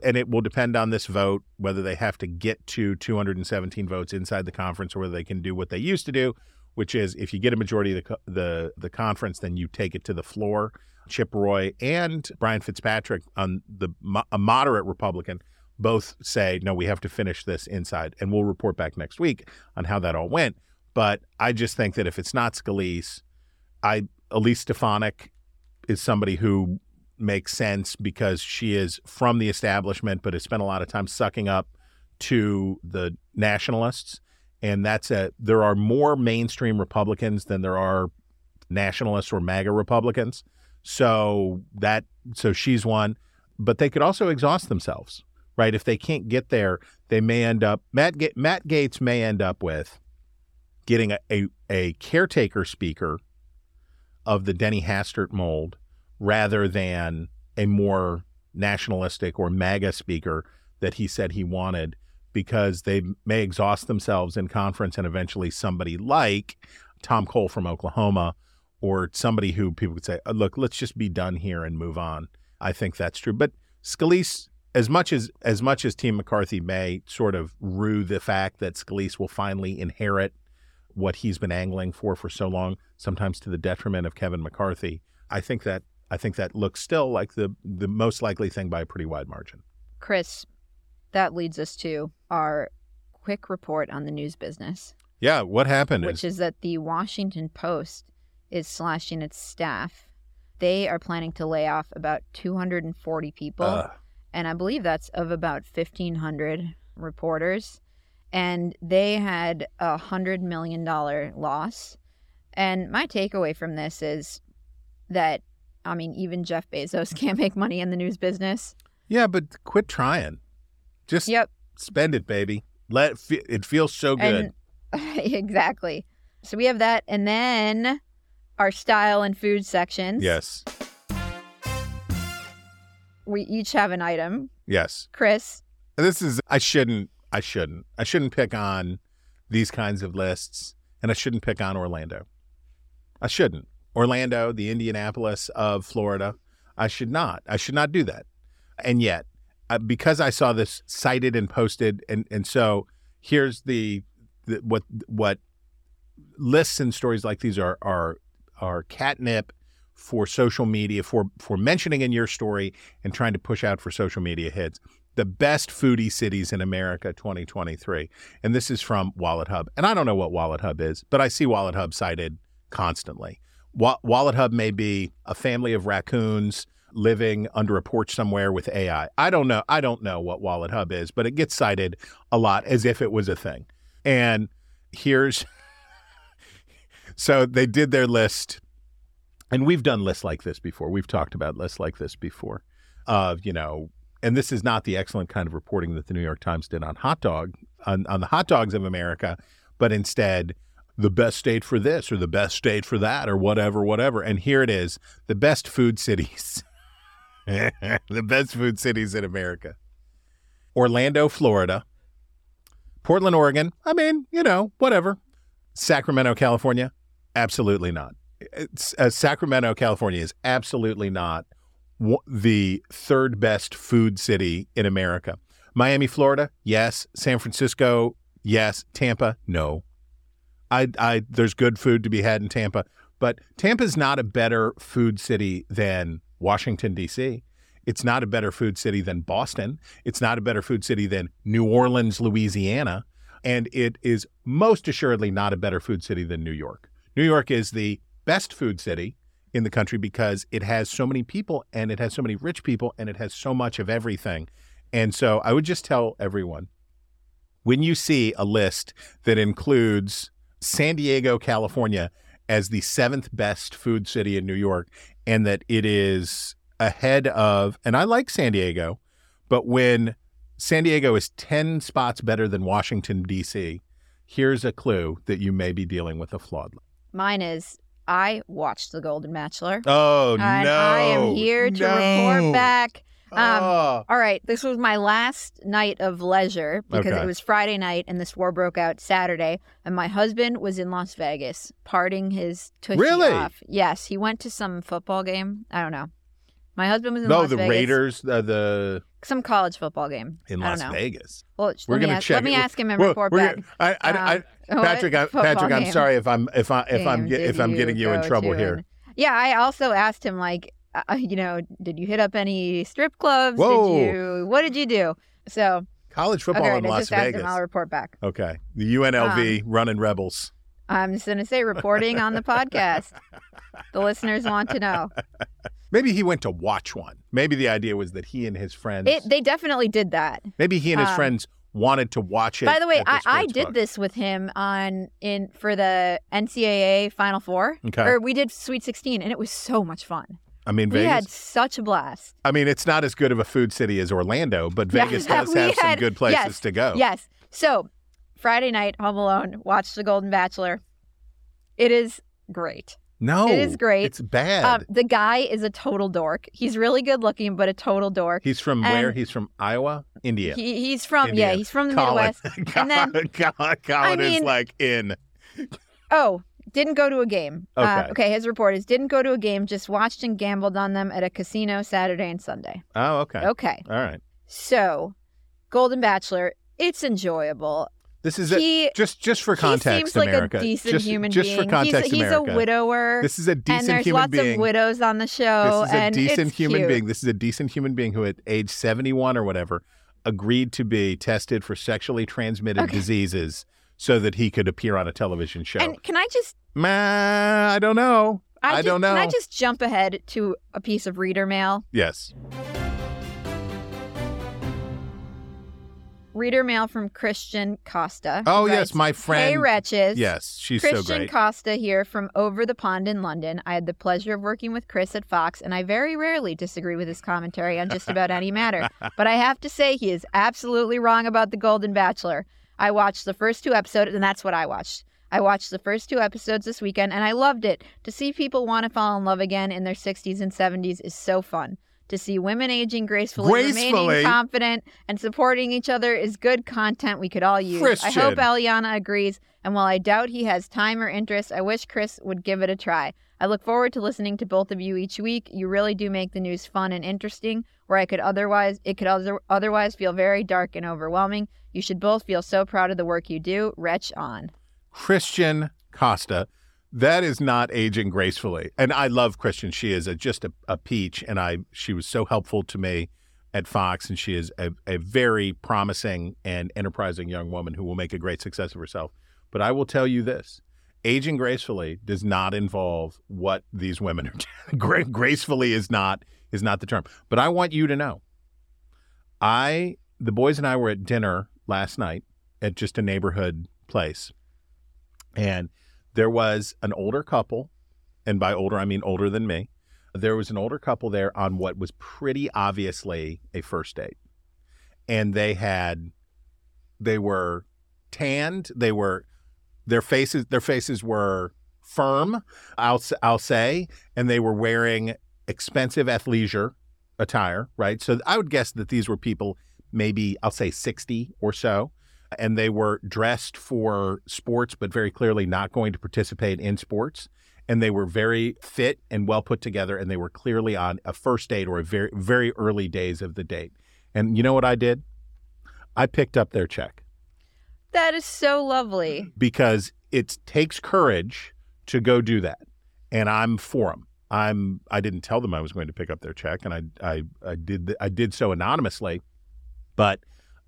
and it will depend on this vote whether they have to get to 217 votes inside the conference or whether they can do what they used to do, which is if you get a majority of the the the conference, then you take it to the floor. Chip Roy and Brian Fitzpatrick on the a moderate Republican both say no, we have to finish this inside, and we'll report back next week on how that all went. But I just think that if it's not Scalise, I Elise Stefanik is somebody who makes sense because she is from the establishment, but has spent a lot of time sucking up to the nationalists. And that's a there are more mainstream Republicans than there are nationalists or MAGA Republicans. So that so she's one, but they could also exhaust themselves, right? If they can't get there, they may end up Matt Matt Gaetz may end up with getting a, a, a caretaker speaker of the Denny Hastert mold rather than a more nationalistic or MAGA speaker that he said he wanted because they may exhaust themselves in conference and eventually somebody like Tom Cole from Oklahoma or somebody who people would say, uh, look, let's just be done here and move on. I think that's true. But Scalise, as much as as much as Team McCarthy may sort of rue the fact that Scalise will finally inherit what he's been angling for for so long, sometimes to the detriment of Kevin McCarthy, I think that I think that looks still like the the most likely thing by a pretty wide margin. Chris, that leads us to our quick report on the news business. Yeah, what happened? Which is, is that the Washington Post is slashing its staff. They are planning to lay off about 240 people. Uh. And I believe that's of about 1,500 reporters. And they had a $100 million loss. And my takeaway from this is that I mean, even Jeff Bezos can't make money in the news business. Yeah, but quit trying. Just yep. spend it, baby. Let it, fe- it feels so good. And, exactly. So we have that, and then our style and food sections. Yes. We each have an item. Yes. Chris. This is I shouldn't I shouldn't. I shouldn't pick on these kinds of lists and I shouldn't pick on Orlando. I shouldn't. Orlando, the Indianapolis of Florida. I should not. I should not do that. And yet, because I saw this cited and posted, and and so here's the, the what what lists and stories like these are are are catnip for social media for for mentioning in your story and trying to push out for social media hits. The best foodie cities in America 2023. And this is from Wallet Hub. And I don't know what Wallet Hub is, but I see Wallet Hub cited constantly. Wallet Hub may be a family of raccoons living under a porch somewhere with AI. I don't know. I don't know what Wallet Hub is, but it gets cited a lot as if it was a thing. And here's so they did their list, and we've done lists like this before. We've talked about lists like this before of, you know, and this is not the excellent kind of reporting that the New York Times did on hot dog, on, on the hot dogs of America, but instead the best state for this or the best state for that or whatever, whatever. And here it is the best food cities. the best food cities in America Orlando, Florida. Portland, Oregon. I mean, you know, whatever. Sacramento, California. Absolutely not. Uh, Sacramento, California is absolutely not w- the third best food city in America. Miami, Florida. Yes. San Francisco. Yes. Tampa. No. I, I, there's good food to be had in Tampa, but Tampa's not a better food city than Washington D.C. It's not a better food city than Boston. It's not a better food city than New Orleans, Louisiana, and it is most assuredly not a better food city than New York. New York is the best food city in the country because it has so many people and it has so many rich people and it has so much of everything. And so I would just tell everyone when you see a list that includes San Diego, California, as the seventh best food city in New York, and that it is ahead of, and I like San Diego, but when San Diego is 10 spots better than Washington, D.C. Here's a clue that you may be dealing with a flawed. Mine is I watched The Golden Bachelor. Oh, and no. I am here to No. report back. Um, Oh. All right, this was my last night of leisure because Okay. it was Friday night and this war broke out Saturday. And my husband was in Las Vegas parting his tushy Really? off. Yes, he went to some football game. I don't know. My husband was in Las Vegas. No, Las the Vegas. Raiders, uh, the Some college football game in I Las don't know. Vegas. Well, We're let me gonna ask, check. Let me ask him and We're- report we're back. gonna- I, I, I, Um, Patrick, I, football Patrick, I'm game sorry if I'm if I if I'm game get, if I'm you getting you in go trouble to? here. And- yeah, I also asked him like, uh, you know, did you hit up any strip clubs? Whoa. Did you? What did you do? So College football okay, in I Las just asked Vegas. him. I'll report back. Okay, the UNLV running rebels. I'm just gonna say reporting on the podcast. The listeners want to know. Maybe he went to watch one. Maybe the idea was that he and his friends. It. They definitely did that. maybe he and his um, friends wanted to watch it. By the way, the I, I did book. this with him on in for the NCAA Final Four. Okay. Or we did Sweet 16, and it was so much fun. I mean, we Vegas. had such a blast. I mean, it's not as good of a food city as Orlando, but Vegas does we have some good places yes, to go. Yes. So Friday night, Home Alone, watch The Golden Bachelor. It is great. No, it is great. It's bad. Um, the guy is a total dork. He's really good looking, but a total dork. he's from and where? He's from Iowa, India. He, he's from India. yeah, he's from the Colin. Midwest. and then Colin, Colin is mean- like in. oh, didn't go to a game. Uh, Okay. okay, his report is didn't go to a game, just watched and gambled on them at a casino Saturday and Sunday. Oh, okay. Okay. All right. So, Golden Bachelor, it's enjoyable. This is He- a, just just for he context, seems like America. a decent just, human just being. for context, he's, he's America. a widower. This is a decent and there's human lots being. of widows on the show. This is a decent human cute. being. This is a decent human being who, at age 71 or whatever, agreed to be tested for sexually transmitted Okay. diseases so that he could appear on a television show. And can I just Ma, I don't know. I, just, don't know. Can I just jump ahead to a piece of reader mail? yes. Reader mail from Christian Costa. Oh, yes, writes, my friend. Hey, wretches. Yes, she's so Christian great. Costa here from over the pond in London. I had the pleasure of working with Chris at Fox, and I very rarely disagree with his commentary on just about any matter. But I have to say, he is absolutely wrong about The Golden Bachelor. I watched the first two episodes, and that's what I watched. I watched the first two episodes this weekend, and I loved it. To see people want to fall in love again in their 60s and 70s is so fun. To see women aging gracefully, Gracefully? remaining confident, and supporting each other is good content we could all use. I hope Christian. Eliana agrees, and while I doubt he has time or interest, I wish Chris would give it a try. I look forward to listening to both of you each week. You really do make the news fun and interesting, where I could otherwise it could other, otherwise feel very dark and overwhelming. You should both feel so proud of the work you do. Wretch on. Christian Costa. That is not aging gracefully. And I love Christian. She is a, just a, a peach, and I she was so helpful to me at Fox, and she is a, a very promising and enterprising young woman who will make a great success of herself. But I will tell you this: aging gracefully does not involve what these women are. doing. Gracefully is not is not the term. But I want you to know, I the boys and I were at dinner last night at just a neighborhood place, and there was an older couple, and by older I mean older than me. There was an older couple there on what was pretty obviously a first date, and they had they were tanned. They were their faces their faces were firm. I'll I'll say, and they were wearing expensive athleisure attire, right? So I would guess that these were people maybe I'll say 60 or so and they were dressed for sports but very clearly not going to participate in sports and they were very fit and well put together and they were clearly on a first date or a very very early days of the date. And you know what I did? I picked up their check That is so lovely. because it takes courage to go do that. And I'm for them. I'm I didn't tell them I was going to pick up their check and I I I did th- I did so anonymously. But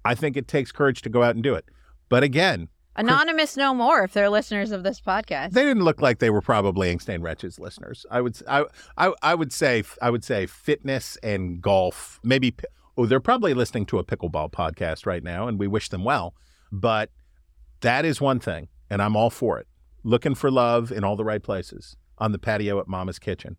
I think it takes courage to go out and do it. But again, Anonymous no more if they're listeners of this podcast. they didn't look like they were probably Ink Stain Wretches listeners. I would I, I I would say I would say fitness and golf. Maybe oh they're probably listening to a pickleball podcast right now, and we wish them well. But that is one thing, and I'm all for it. Looking for love in all the right places on the patio at Mama's Kitchen.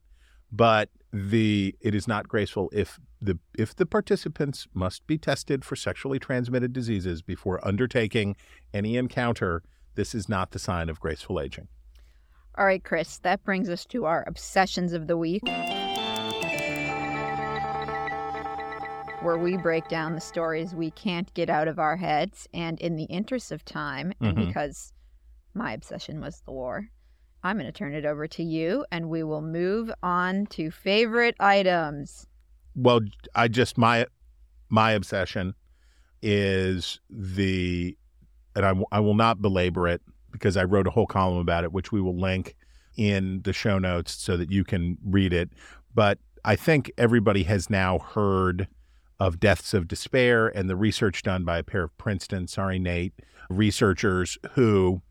But the it is not graceful if the if the participants must be tested for sexually transmitted diseases before undertaking any encounter. This is not the sign of graceful aging. All right, Chris, that brings us to our obsessions of the week. Where we break down the stories we can't get out of our heads. And in the interest of time, and Mhm. because my obsession was the war, I'm going to turn it over to you and we will move on to favorite items. Well, I just my my obsession is the and I, w- I will not belabor it because I wrote a whole column about it, which we will link in the show notes so that you can read it. But I think everybody has now heard of deaths of despair and the research done by a pair of Princeton, sorry, Nate, researchers who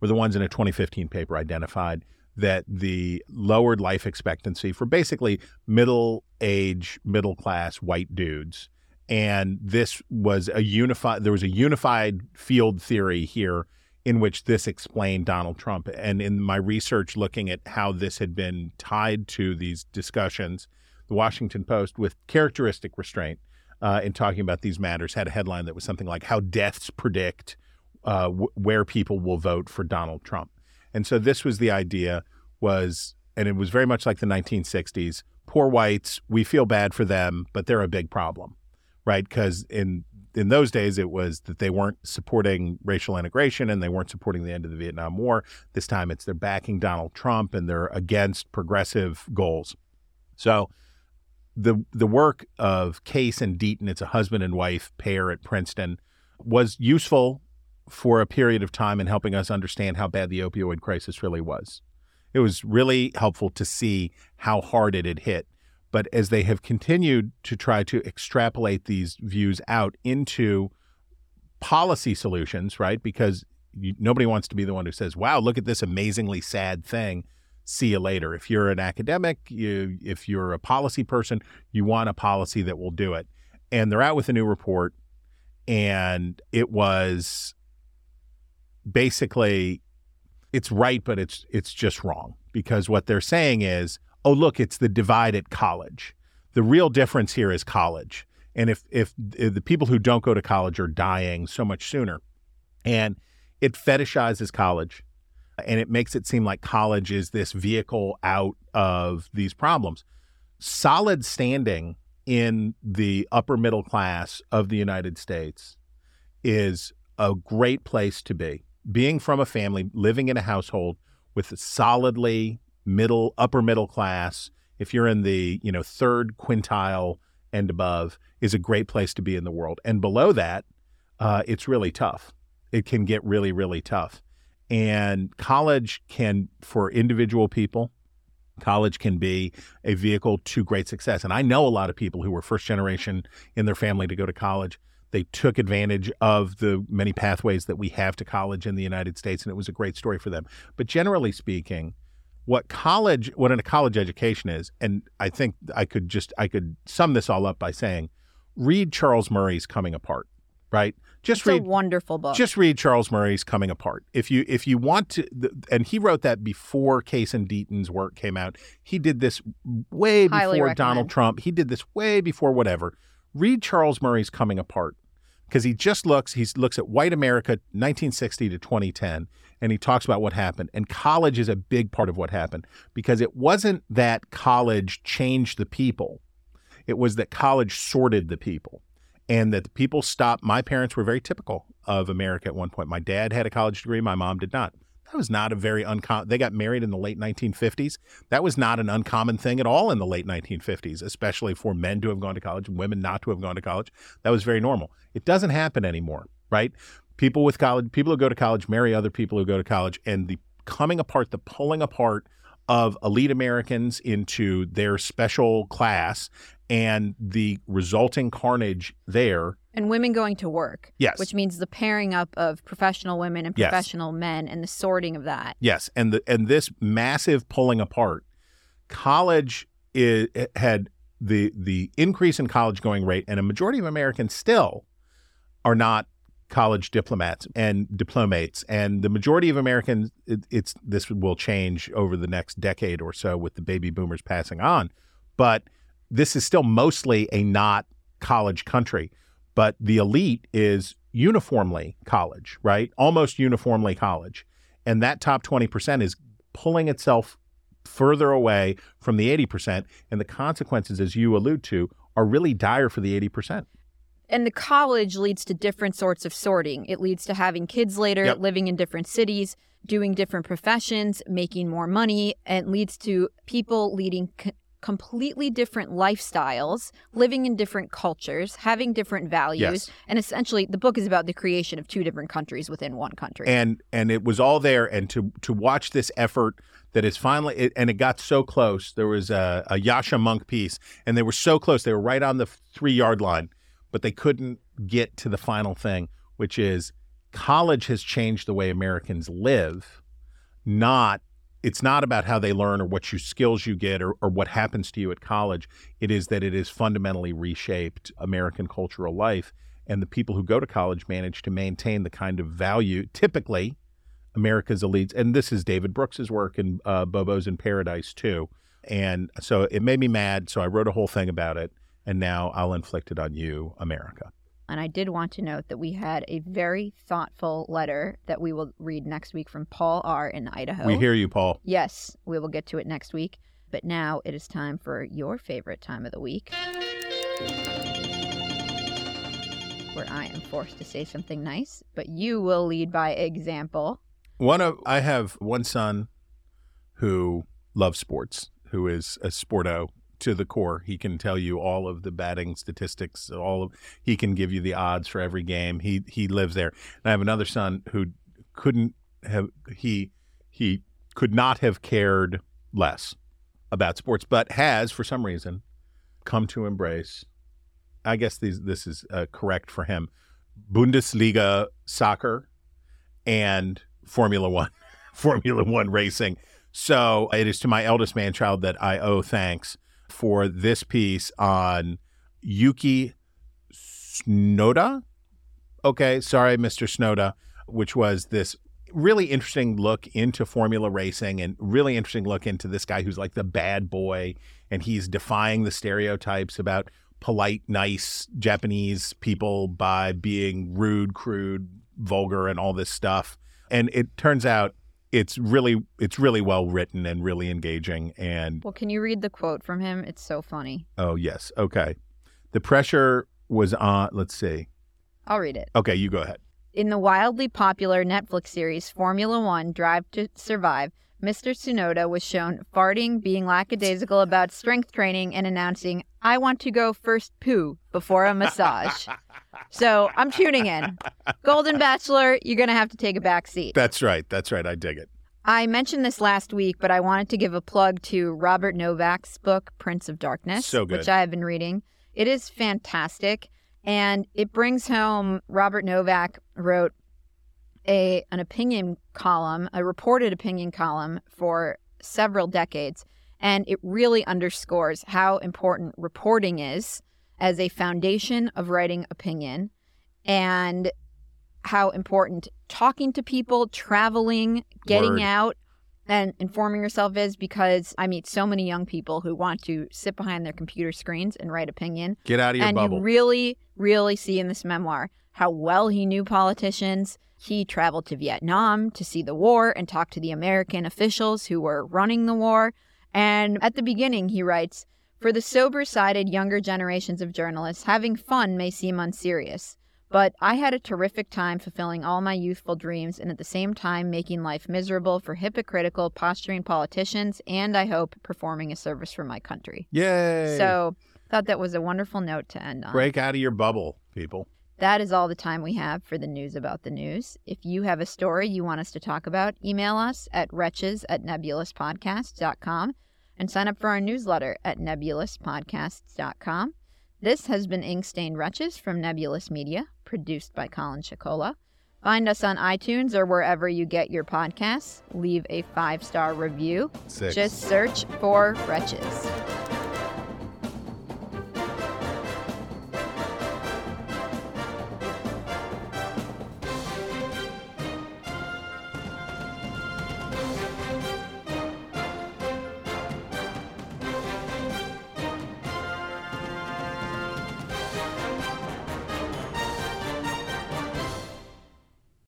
were the ones in a 2015 paper identified that the lowered life expectancy for basically middle age, middle class white dudes. And this was a unified, there was a unified field theory here in which this explained Donald Trump. And in my research looking at how this had been tied to these discussions, the Washington Post, with characteristic restraint uh, in talking about these matters, had a headline that was something like How Deaths Predict uh, w- Where People Will Vote for Donald Trump. And so this was the idea was, and it was very much like the 1960s, poor whites, we feel bad for them, but they're a big problem, right? Because in in those days, it was that they weren't supporting racial integration and they weren't supporting the end of the Vietnam War. This time, it's they're backing Donald Trump and they're against progressive goals. So, the the work of Case and Deaton, it's a husband and wife pair at Princeton, was useful for a period of time in helping us understand how bad the opioid crisis really was. It was really helpful to see how hard it had hit. But as they have continued to try to extrapolate these views out into policy solutions, right? Because you, nobody wants to be the one who says, "Wow, look at this amazingly sad thing." See you later. If you're an academic, you if you're a policy person, you want a policy that will do it. And they're out with a new report, and it was basically it's right, but it's it's just wrong because what they're saying is, oh look, it's the divide at college. The real difference here is college, and if if, if the people who don't go to college are dying so much sooner, and it fetishizes college, and it makes it seem like college is this vehicle out of these problems. Solid standing in the upper middle class of the United States is a great place to be being from a family, living in a household with a solidly middle, upper middle class, if you're in the, you know, third quintile and above, is a great place to be in the world. And below that, uh, it's really tough. It can get really, really tough. And college can, for individual people, college can be a vehicle to great success. And I know a lot of people who were first generation in their family to go to college they took advantage of the many pathways that we have to college in the United States, and it was a great story for them. But generally speaking, what college, what a college education is, and I think I could just I could sum this all up by saying, read Charles Murray's Coming Apart, right? Just It's read a wonderful book. Just read Charles Murray's Coming Apart. If you if you want to, and he wrote that before Case and Deaton's work came out. He did this way Highly before recommend. Donald Trump. He did this way before whatever. Read Charles Murray's Coming Apart because he just looks he looks at white America 1960 to 2010 and he talks about what happened and college is a big part of what happened because it wasn't that college changed the people it was that college sorted the people and that the people stopped my parents were very typical of America at one point. My dad had a college degree my mom did not. That was not a very uncommon they got married in the late 1950s that was not an uncommon thing at all in the late 1950s especially for men to have gone to college and women not to have gone to college. That was very normal. It doesn't happen anymore right? People with college people who go to college marry other people who go to college and the coming apart the pulling apart of elite Americans into their special class and the resulting carnage there and women going to work. Yes. Which means the pairing up of professional women and Yes. professional men and the sorting of that. Yes, and the and this massive pulling apart, college is, had the the increase in college going rate, and a majority of Americans still are not college diplomats and diplomates, and the majority of Americans, it, it's this will change over the next decade or so with the baby boomers passing on, but this is still mostly a not college country. But the elite is uniformly college, right? Almost uniformly college. And that top 20% is pulling itself further away from the 80%. And the consequences, as you allude to, are really dire for the 80%. And the college leads to different sorts of sorting. It leads to having kids later, Yep. living in different cities, doing different professions, making more money, and leads to people leading c- completely different lifestyles, living in different cultures, having different values. Yes. And essentially, the book is about the creation of two different countries within one country. and and it was all there and to to watch this effort that is finally it, and it got so close there was a, a Yascha Mounk piece and they were so close they were right on the three yard line but they couldn't get to the final thing which is college has changed the way americans live not it's not about how they learn or what skills you get or, or what happens to you at college. It is that it has fundamentally reshaped american cultural life and the people who go to college manage to maintain the kind of value typically america's elites and this is david brooks's work and uh, Bobos in paradise too. And so it made me mad so i wrote a whole thing about it and now i'll inflict it on you america And I did want to note that we had a very thoughtful letter that we will read next week from Paul R. in Idaho. we hear you paul Yes, we will get to it next week. But now it is time for your favorite time of the week. Where I am forced to say something nice, but you will lead by example. One of I have one son who loves sports, who is a sporto to the core. He can tell you all of the batting statistics, all of he can give you the odds for every game. He he lives there. And I have another son who couldn't have he he could not have cared less about sports, but has for some reason come to embrace. I guess these this is uh, correct for him. Bundesliga soccer and Formula One, Formula One racing. So it is to my eldest man child that I owe thanks for this piece on Yuki Tsunoda. Okay, sorry, Mr. Tsunoda, which was this really interesting look into Formula racing and really interesting look into this guy who's like the bad boy and he's defying the stereotypes about polite, nice Japanese people by being rude, crude, vulgar, and all this stuff. And it turns out it's really it's really well written and really engaging. And Well, can you read the quote from him? It's so funny. oh yes, okay. The pressure was on. Let's see. I'll read it. Okay, you go ahead. In the wildly popular Netflix series Formula One Drive to Survive, Mr. Tsunoda was shown farting, being lackadaisical about strength training, and announcing, I want to go first poo before a massage. so I'm tuning in. Golden Bachelor, you're going to have to take a back seat. That's right. That's right. I dig it. I mentioned this last week, but I wanted to give a plug to Robert Novak's book, Prince of Darkness, So which I have been reading. It is fantastic. And it brings home Robert Novak wrote a an opinion column, a reported opinion column for several decades. And it really underscores how important reporting is as a foundation of writing opinion and how important talking to people, traveling, getting Word. out, and informing yourself is because I meet so many young people who want to sit behind their computer screens and write opinion. Get out of your and bubble. you really, really see in this memoir how well he knew politicians. He traveled to Vietnam to see the war and talk to the American officials who were running the war. And at the beginning, he writes For the sober sided younger generations of journalists, having fun may seem unserious. But I had a terrific time fulfilling all my youthful dreams and at the same time making life miserable for hypocritical, posturing politicians and, I hope, performing a service for my country. Yay. So, thought that was a wonderful note to end on. break out of your bubble, people. That is all the time we have for the news about the news. If you have a story you want us to talk about, email us at wretches at nebulouspodcast.com and sign up for our newsletter at nebulouspodcasts.com. This has been Ink Stained Wretches from Nebulous Media, produced by Colin Chicola. Find us on iTunes or wherever you get your podcasts. Leave a five star review. Six. Just search for Wretches.